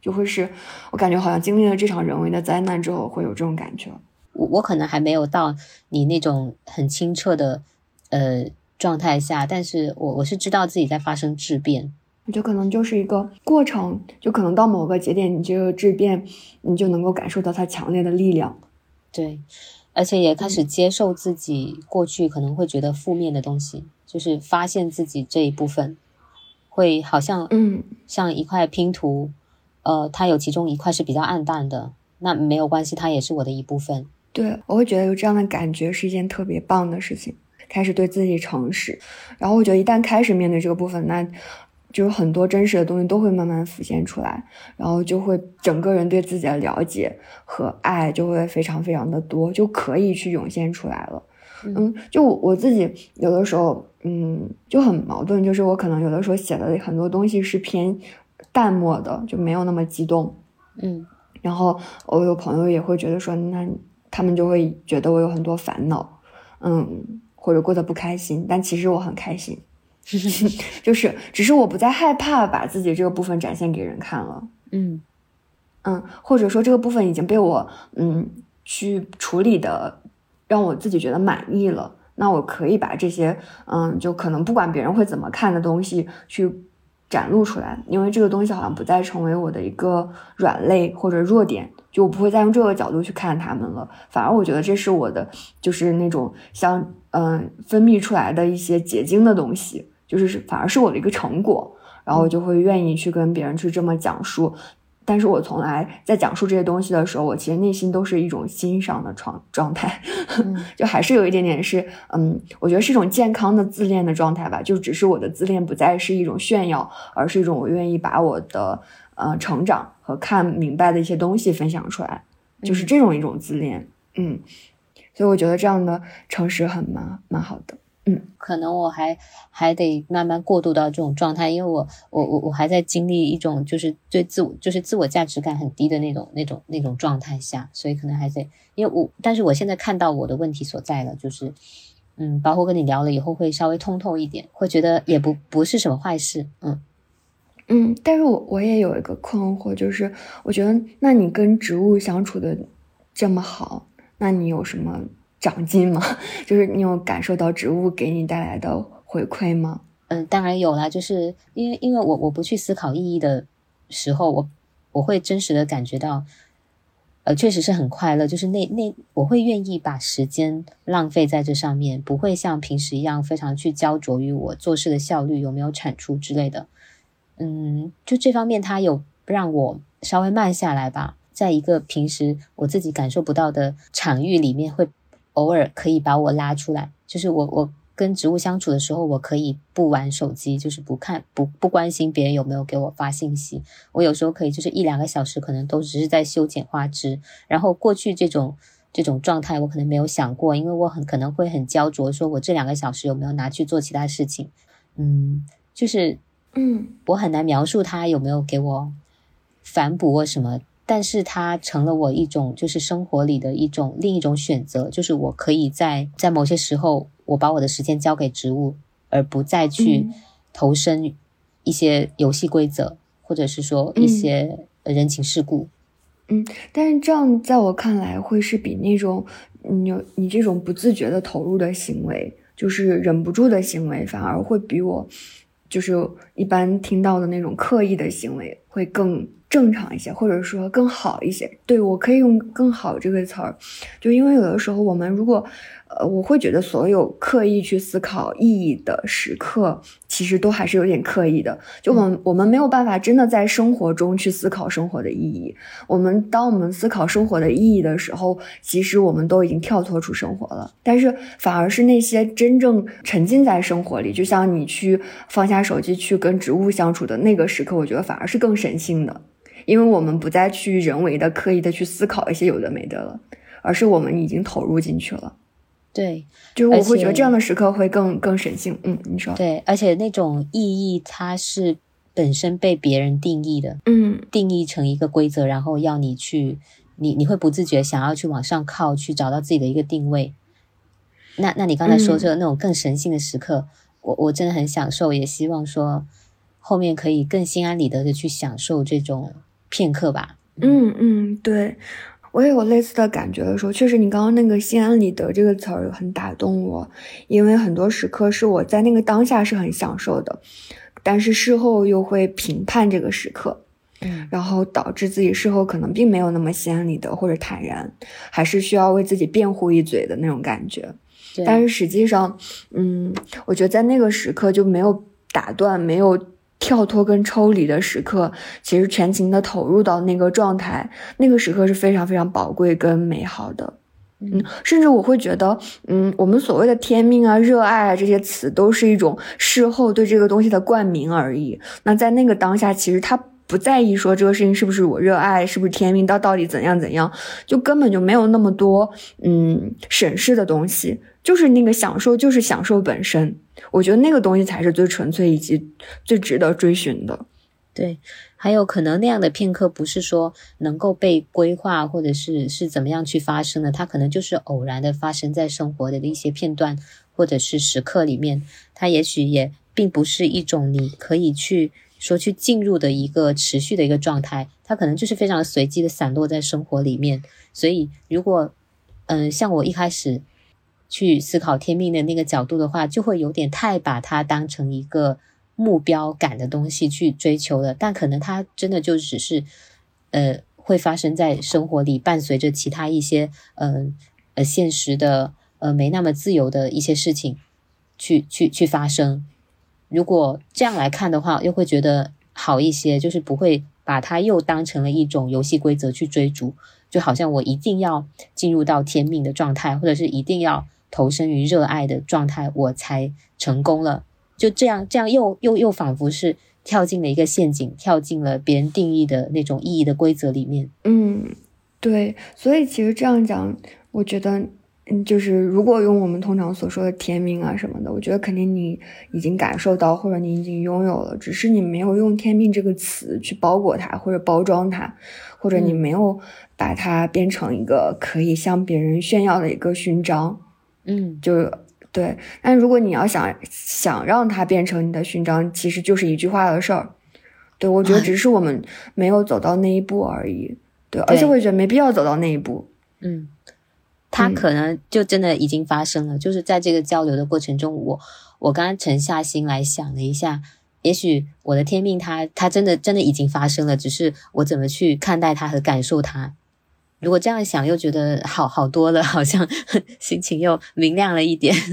B: 就会是我感觉好像经历了这场人为的灾难之后，会有这种感觉。
A: 我我可能还没有到你那种很清澈的呃状态下，但是我我是知道自己在发生质变，
B: 我觉得可能就是一个过程，就可能到某个节点，你这个质变，你就能够感受到它强烈的力量，
A: 对，而且也开始接受自己过去可能会觉得负面的东西，就是发现自己这一部分会好像
B: 嗯。
A: 像一块拼图，呃，它有其中一块是比较暗淡的，那没有关系，它也是我的一部分。
B: 对，我会觉得有这样的感觉是一件特别棒的事情。开始对自己诚实，然后我觉得一旦开始面对这个部分，那就是很多真实的东西都会慢慢浮现出来，然后就会整个人对自己的了解和爱就会非常非常的多，就可以去涌现出来了。嗯，就我自己有的时候，嗯，就很矛盾，就是我可能有的时候写的很多东西是偏淡漠的，就没有那么激动。
A: 嗯，
B: 然后我有朋友也会觉得说，那。他们就会觉得我有很多烦恼，嗯，或者过得不开心，但其实我很开心，<laughs> 就是只是我不再害怕把自己这个部分展现给人看了，
A: 嗯。
B: 嗯，或者说这个部分已经被我嗯去处理的让我自己觉得满意了，那我可以把这些嗯就可能不管别人会怎么看的东西去展露出来，因为这个东西好像不再成为我的一个软肋或者弱点，就我不会再用这个角度去看他们了。反而我觉得这是我的，就是那种像嗯分泌出来的一些结晶的东西，就是反而是我的一个成果，然后我就会愿意去跟别人去这么讲述。但是我从来在讲述这些东西的时候，我其实内心都是一种欣赏的状状态，<laughs> 就还是有一点点是，嗯，我觉得是一种健康的自恋的状态吧。就只是我的自恋不再是一种炫耀，而是一种我愿意把我的呃成长和看明白的一些东西分享出来，就是这种一种自恋。嗯，所以我觉得这样的诚实很蛮蛮好的。嗯，
A: 可能我还还得慢慢过渡到这种状态，因为我我我我还在经历一种就是对自我就是自我价值感很低的那种那种那种状态下，所以可能还得因为我但是我现在看到我的问题所在了，就是嗯，包括跟你聊了以后会稍微通透一点，会觉得也不不是什么坏事，嗯
B: 嗯，但是我我也有一个困惑，就是我觉得那你跟植物相处的这么好，那你有什么？长进吗？<laughs> 就是你有感受到植物给你带来的回馈吗？
A: 嗯，当然有啦。就是因为因为我我不去思考意义的时候，我我会真实的感觉到，呃，确实是很快乐。就是那那我会愿意把时间浪费在这上面，不会像平时一样非常去焦灼于我做事的效率有没有产出之类的。嗯，就这方面，它有让我稍微慢下来吧，在一个平时我自己感受不到的场域里面会。偶尔可以把我拉出来，就是我我跟植物相处的时候，我可以不玩手机，就是不看不不关心别人有没有给我发信息。我有时候可以就是一两个小时，可能都只是在修剪花枝。然后过去这种这种状态，我可能没有想过，因为我很可能会很焦灼，说我这两个小时有没有拿去做其他事情？嗯，就是
B: 嗯，
A: 我很难描述他有没有给我反哺或什么。但是它成了我一种，就是生活里的一种另一种选择，就是我可以在在某些时候，我把我的时间交给植物，而不再去投身一些游戏规则，或者是说一些人情世故。
B: 嗯，但是这样在我看来，会是比那种你你这种不自觉的投入的行为，就是忍不住的行为，反而会比我就是一般听到的那种刻意的行为会更。正常一些，或者说更好一些。对我可以用“更好”这个词儿，就因为有的时候我们如果。呃，我会觉得所有刻意去思考意义的时刻，其实都还是有点刻意的。就我们我们没有办法真的在生活中去思考生活的意义。我们当我们思考生活的意义的时候，其实我们都已经跳脱出生活了。但是反而是那些真正沉浸在生活里，就像你去放下手机去跟植物相处的那个时刻，我觉得反而是更神性的，因为我们不再去人为的刻意的去思考一些有的没的了，而是我们已经投入进去了。
A: 对，
B: 就是我会觉得这样的时刻会更更神性。嗯，你说
A: 对，而且那种意义它是本身被别人定义的，
B: 嗯，
A: 定义成一个规则，然后要你去，你你会不自觉想要去往上靠，去找到自己的一个定位。那那你刚才说这个那种更神性的时刻，我我真的很享受，也希望说后面可以更心安理得的去享受这种片刻吧。
B: 嗯嗯，对。我也有类似的感觉的时候，确实，你刚刚那个“心安理得”这个词儿很打动我，因为很多时刻是我在那个当下是很享受的，但是事后又会评判这个时刻，
A: 嗯，
B: 然后导致自己事后可能并没有那么心安理得或者坦然，还是需要为自己辩护一嘴的那种感觉。但是实际上，嗯，我觉得在那个时刻就没有打断，没有。跳脱跟抽离的时刻，其实全情的投入到那个状态，那个时刻是非常非常宝贵跟美好的。嗯，甚至我会觉得，嗯，我们所谓的天命啊、热爱啊这些词，都是一种事后对这个东西的冠名而已。那在那个当下，其实他不在意说这个事情是不是我热爱，是不是天命，到到底怎样怎样，就根本就没有那么多嗯审视的东西。就是那个享受，就是享受本身。我觉得那个东西才是最纯粹以及最值得追寻的。
A: 对，还有可能那样的片刻不是说能够被规划，或者是是怎么样去发生的，它可能就是偶然的发生在生活的一些片段或者是时刻里面。它也许也并不是一种你可以去说去进入的一个持续的一个状态，它可能就是非常随机的散落在生活里面。所以，如果嗯，像我一开始。去思考天命的那个角度的话，就会有点太把它当成一个目标感的东西去追求了，但可能它真的就只是，呃，会发生在生活里，伴随着其他一些，呃呃，现实的，呃，没那么自由的一些事情，去去去发生。如果这样来看的话，又会觉得好一些，就是不会把它又当成了一种游戏规则去追逐，就好像我一定要进入到天命的状态，或者是一定要投身于热爱的状态，我才成功了。就这样，这样又又又仿佛是跳进了一个陷阱，跳进了别人定义的那种意义的规则里面。
B: 嗯，对。所以其实这样讲，我觉得，嗯，就是如果用我们通常所说的天命啊什么的，我觉得肯定你已经感受到，或者你已经拥有了，只是你没有用天命这个词去包裹它，或者包装它，或者你没有把它变成一个可以向别人炫耀的一个勋章。
A: 嗯，
B: 就。对，但如果你要想想让它变成你的勋章，其实就是一句话的事儿。对我觉得只是我们没有走到那一步而已。对，而且我也觉得没必要走到那一步。
A: 嗯，他可能就真的已经发生了。就是在这个交流的过程中，我我刚刚沉下心来想了一下，也许我的天命，它它真的真的已经发生了，只是我怎么去看待它和感受它。如果这样想，又觉得好好多了，<laughs> 好像 <laughs> 心情又明亮了一点。<laughs>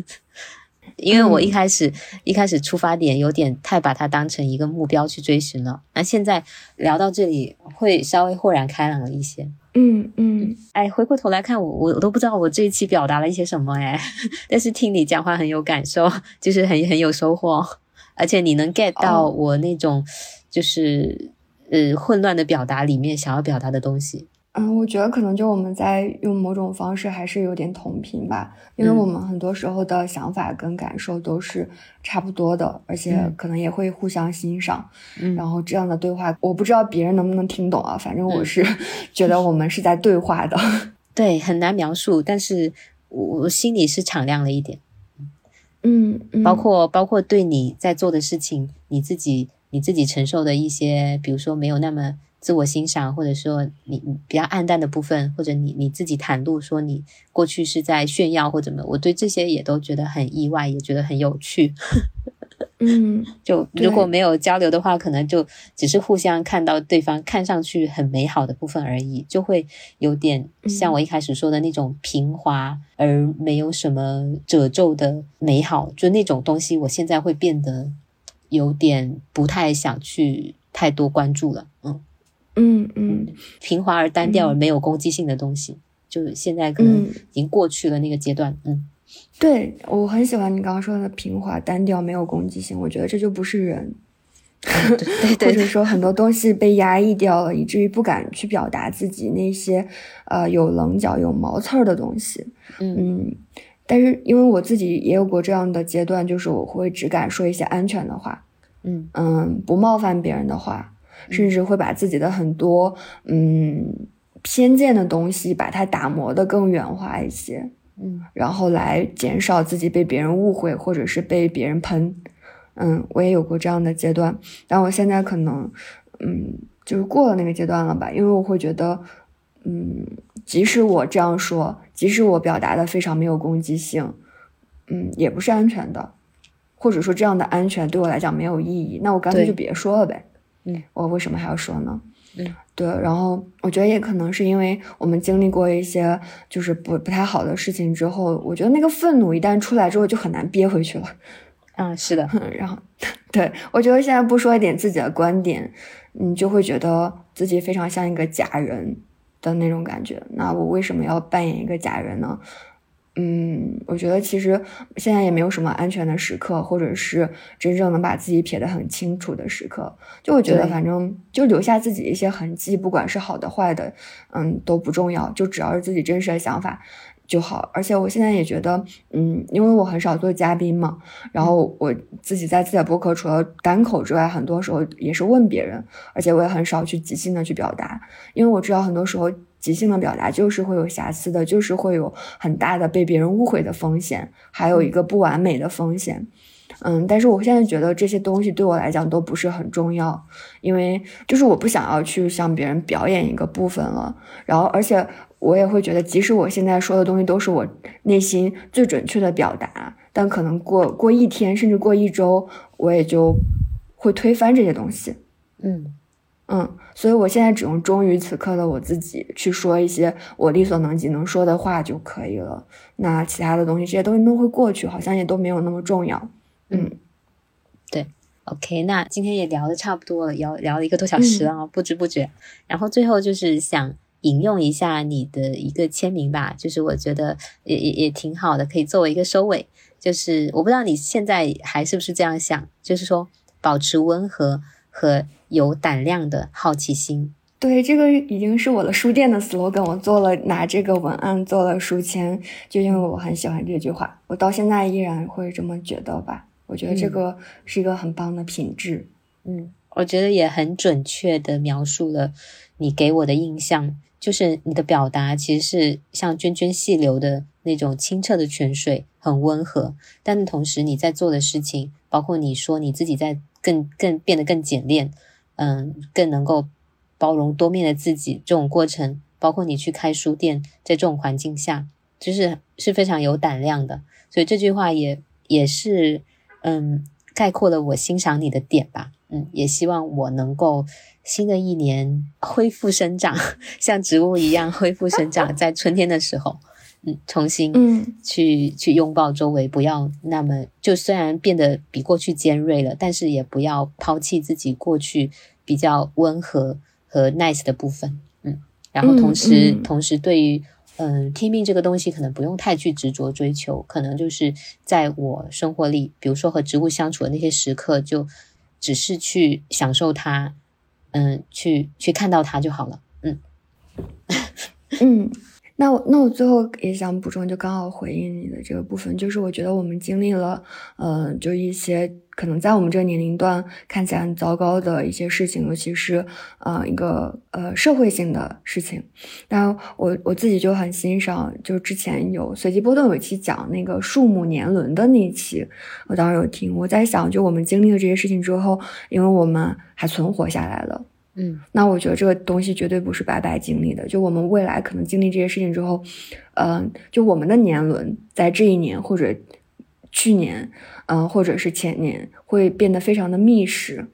A: 因为我一开始一开始出发点有点太把它当成一个目标去追寻了，那现在聊到这里，会稍微豁然开朗了一些。
B: 嗯嗯，
A: 哎，回过头来看我，我都不知道我这一期表达了一些什么哎，但是听你讲话很有感受，就是很很有收获，而且你能 get 到我那种就是呃混乱的表达里面想要表达的东西。
B: 嗯，我觉得可能就我们在用某种方式还是有点同频吧，因为我们很多时候的想法跟感受都是差不多的，而且可能也会互相欣赏。
A: 嗯，
B: 然后这样的对话，我不知道别人能不能听懂啊，反正我是 <laughs> 觉得我们是在对话的。<laughs>
A: 对，很难描述，但是我我心里是敞亮了一点。
B: 嗯，
A: 包括包括对你在做的事情，你自己你自己承受的一些，比如说没有那么。自我欣赏，或者说你比较暗淡的部分，或者你你自己袒露说你过去是在炫耀或怎么，我对这些也都觉得很意外，也觉得很有趣。
B: 嗯，<laughs>
A: 就如果没有交流的话，可能就只是互相看到对方看上去很美好的部分而已，就会有点像我一开始说的那种平滑而没有什么褶皱的美好，就那种东西，我现在会变得有点不太想去太多关注了。嗯。
B: 嗯嗯，
A: 平滑而单调而没有攻击性的东西，就是现在可能已经过去了那个阶段。嗯，
B: 对我很喜欢你刚刚说的平滑单调没有攻击性，我觉得这就不是人，<laughs>
A: 对对，<laughs>
B: 或者说很多东西被压抑掉了，以至于不敢去表达自己那些呃有棱角有毛刺儿的东西。嗯，但是因为我自己也有过这样的阶段，就是我会只敢说一些安全的话，
A: 嗯
B: 嗯，不冒犯别人的话。甚至会把自己的很多嗯偏见的东西，把它打磨的更圆滑一些，
A: 嗯，
B: 然后来减少自己被别人误会或者是被别人喷，嗯，我也有过这样的阶段，但我现在可能嗯就是过了那个阶段了吧，因为我会觉得，嗯，即使我这样说，即使我表达的非常没有攻击性，嗯，也不是安全的，或者说这样的安全对我来讲没有意义，那我干脆就别说了呗。
A: 嗯，
B: 我为什么还要说呢？
A: 嗯，
B: 对，然后我觉得也可能是因为我们经历过一些就是不不太好的事情之后，我觉得那个愤怒一旦出来之后就很难憋回去了。<laughs>
A: 嗯，是的。<laughs>
B: 然后，<laughs> 对我觉得现在不说一点自己的观点，你就会觉得自己非常像一个假人的那种感觉。那我为什么要扮演一个假人呢？嗯，我觉得其实现在也没有什么安全的时刻，或者是真正能把自己撇得很清楚的时刻。就我觉得，反正就留下自己一些痕迹，不管是好的坏的，嗯，都不重要，就只要是自己真实的想法就好。而且我现在也觉得，嗯，因为我很少做嘉宾嘛，然后我自己在自己的博客除了单口之外，很多时候也是问别人，而且我也很少去即兴的去表达，因为我知道很多时候。即兴的表达就是会有瑕疵的，就是会有很大的被别人误会的风险，还有一个不完美的风险。嗯，但是我现在觉得这些东西对我来讲都不是很重要，因为就是我不想要去向别人表演一个部分了。然后，而且我也会觉得，即使我现在说的东西都是我内心最准确的表达，但可能过过一天甚至过一周，我也就会推翻这些东西。
A: 嗯
B: 嗯，所以我现在只用忠于此刻的我自己去说一些我力所能及能说的话就可以了。那其他的东西，这些东西都会过去，好像也都没有那么重要。嗯，
A: 对，OK，那今天也聊的差不多了，聊聊了一个多小时了，不知不觉。然后最后就是想引用一下你的一个签名吧，就是我觉得也也也挺好的，可以作为一个收尾。就是我不知道你现在还是不是这样想，就是说保持温和和有胆量的好奇心。
B: 对，这个已经是我的书店的 slogan，我做了拿这个文案做了书签，就因为我很喜欢这句话，我到现在依然会这么觉得吧。我觉得这个是一个很棒的品质。
A: 嗯，我觉得也很准确的描述了你给我的印象，就是你的表达其实是像涓涓细流的那种清澈的泉水。很温和，但同时你在做的事情，包括你说你自己在更更变得更简练，嗯，更能够包容多面的自己这种过程，包括你去开书店，在这种环境下，就是是非常有胆量的。所以这句话也也是嗯概括了我欣赏你的点吧。嗯，也希望我能够新的一年恢复生长，<laughs> 像植物一样恢复生长，在春天的时候。嗯，重新
B: 嗯
A: 去去拥抱周围，不要那么就虽然变得比过去尖锐了，但是也不要抛弃自己过去比较温和和 nice 的部分。嗯，然后同时同时对于嗯听命这个东西，可能不用太去执着追求，可能就是在我生活里，比如说和植物相处的那些时刻，就只是去享受它，嗯，去去看到它就好了。嗯
B: 嗯。那我那我最后也想补充，就刚好回应你的这个部分，就是我觉得我们经历了，嗯，就一些可能在我们这个年龄段看起来很糟糕的一些事情，尤其是呃一个呃社会性的事情。但我我自己就很欣赏，就之前有随机波动有一期讲那个树木年轮的那一期，我当时有听。我在想，就我们经历了这些事情之后，因为我们还存活下来了。
A: 嗯，
B: 那我觉得这个东西绝对不是白白经历的。就我们未来可能经历这些事情之后，嗯，就我们的年轮在这一年或者去年，嗯，或者是前年会变得非常的密实。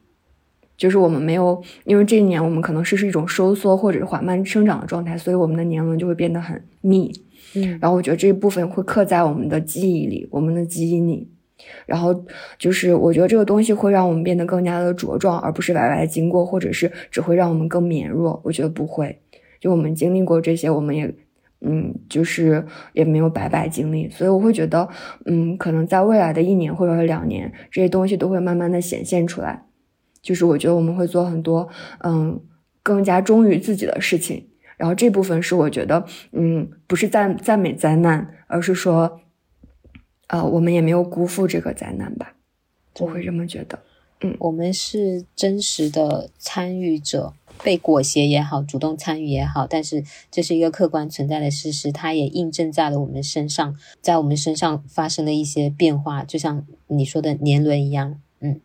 B: 就是我们没有，因为这一年我们可能是是一种收缩或者是缓慢生长的状态，所以我们的年轮就会变得很密。
A: 嗯，
B: 然后我觉得这一部分会刻在我们的记忆里，我们的基因里。然后就是，我觉得这个东西会让我们变得更加的茁壮，而不是白白经过，或者是只会让我们更绵弱。我觉得不会，就我们经历过这些，我们也，嗯，就是也没有白白经历。所以我会觉得，嗯，可能在未来的一年或者两年，这些东西都会慢慢的显现出来。就是我觉得我们会做很多，嗯，更加忠于自己的事情。然后这部分是我觉得，嗯，不是赞赞美灾难，而是说。呃，我们也没有辜负这个灾难吧？我会这么觉得。嗯，
A: 我们是真实的参与者，被裹挟也好，主动参与也好，但是这是一个客观存在的事实，它也印证在了我们身上，在我们身上发生了一些变化，就像你说的年轮一样。嗯，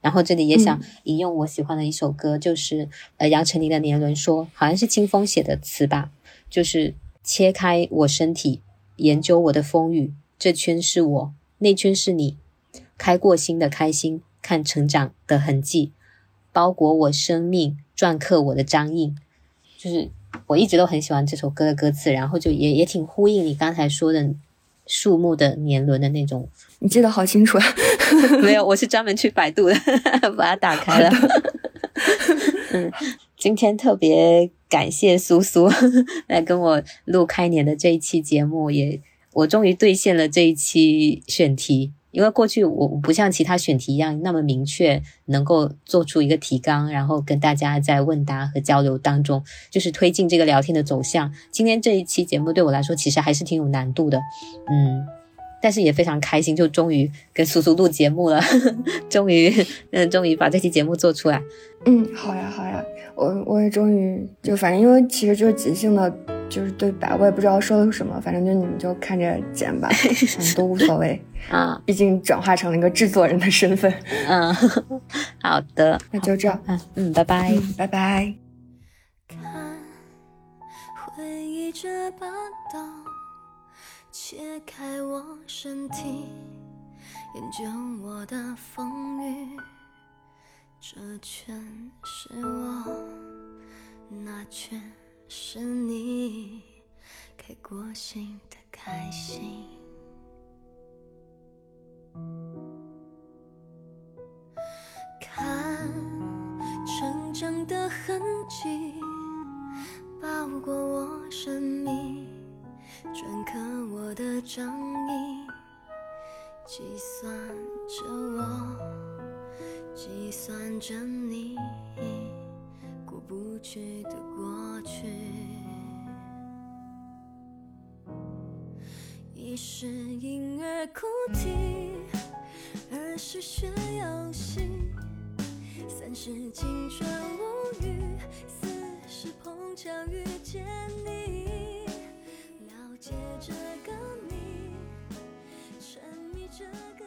A: 然后这里也想引用我喜欢的一首歌，就是呃杨丞琳的《年轮》，说好像是清风写的词吧，就是切开我身体，研究我的风雨。这圈是我，那圈是你。开过心的开心，看成长的痕迹，包裹我生命，篆刻我的章印。就是我一直都很喜欢这首歌的歌词，然后就也也挺呼应你刚才说的树木的年轮的那种。
B: 你记得好清楚啊！<laughs>
A: 没有，我是专门去百度的，把它打开了。嗯，今天特别感谢苏苏来跟我录开年的这一期节目，也。我终于兑现了这一期选题，因为过去我不像其他选题一样那么明确，能够做出一个提纲，然后跟大家在问答和交流当中，就是推进这个聊天的走向。今天这一期节目对我来说，其实还是挺有难度的，嗯，但是也非常开心，就终于跟苏苏录节目了，<laughs> 终于，嗯，终于把这期节目做出来。
B: 嗯，好呀，好呀，我我也终于就反正因为其实就是即兴的。就是对白，我也不知道说的是什么，反正就你们就看着剪吧，<laughs> 都无所谓 <laughs>
A: 啊。
B: 毕竟转化成了一个制作人的身份。<laughs>
A: 嗯，好的，
B: 那就这样。
A: 嗯嗯，拜拜，
B: 拜拜。
C: 看，回忆这把刀，切开我身体，研究我的风雨。这全是我，那全是你，开过心的开心。看成长的痕迹，包裹我生命，镌刻我的掌印，计算着我。计算着你不去的过去，一是婴儿哭啼，二是学游戏，三是青春无语，四是碰巧遇见你，了解这个你，沉迷这个。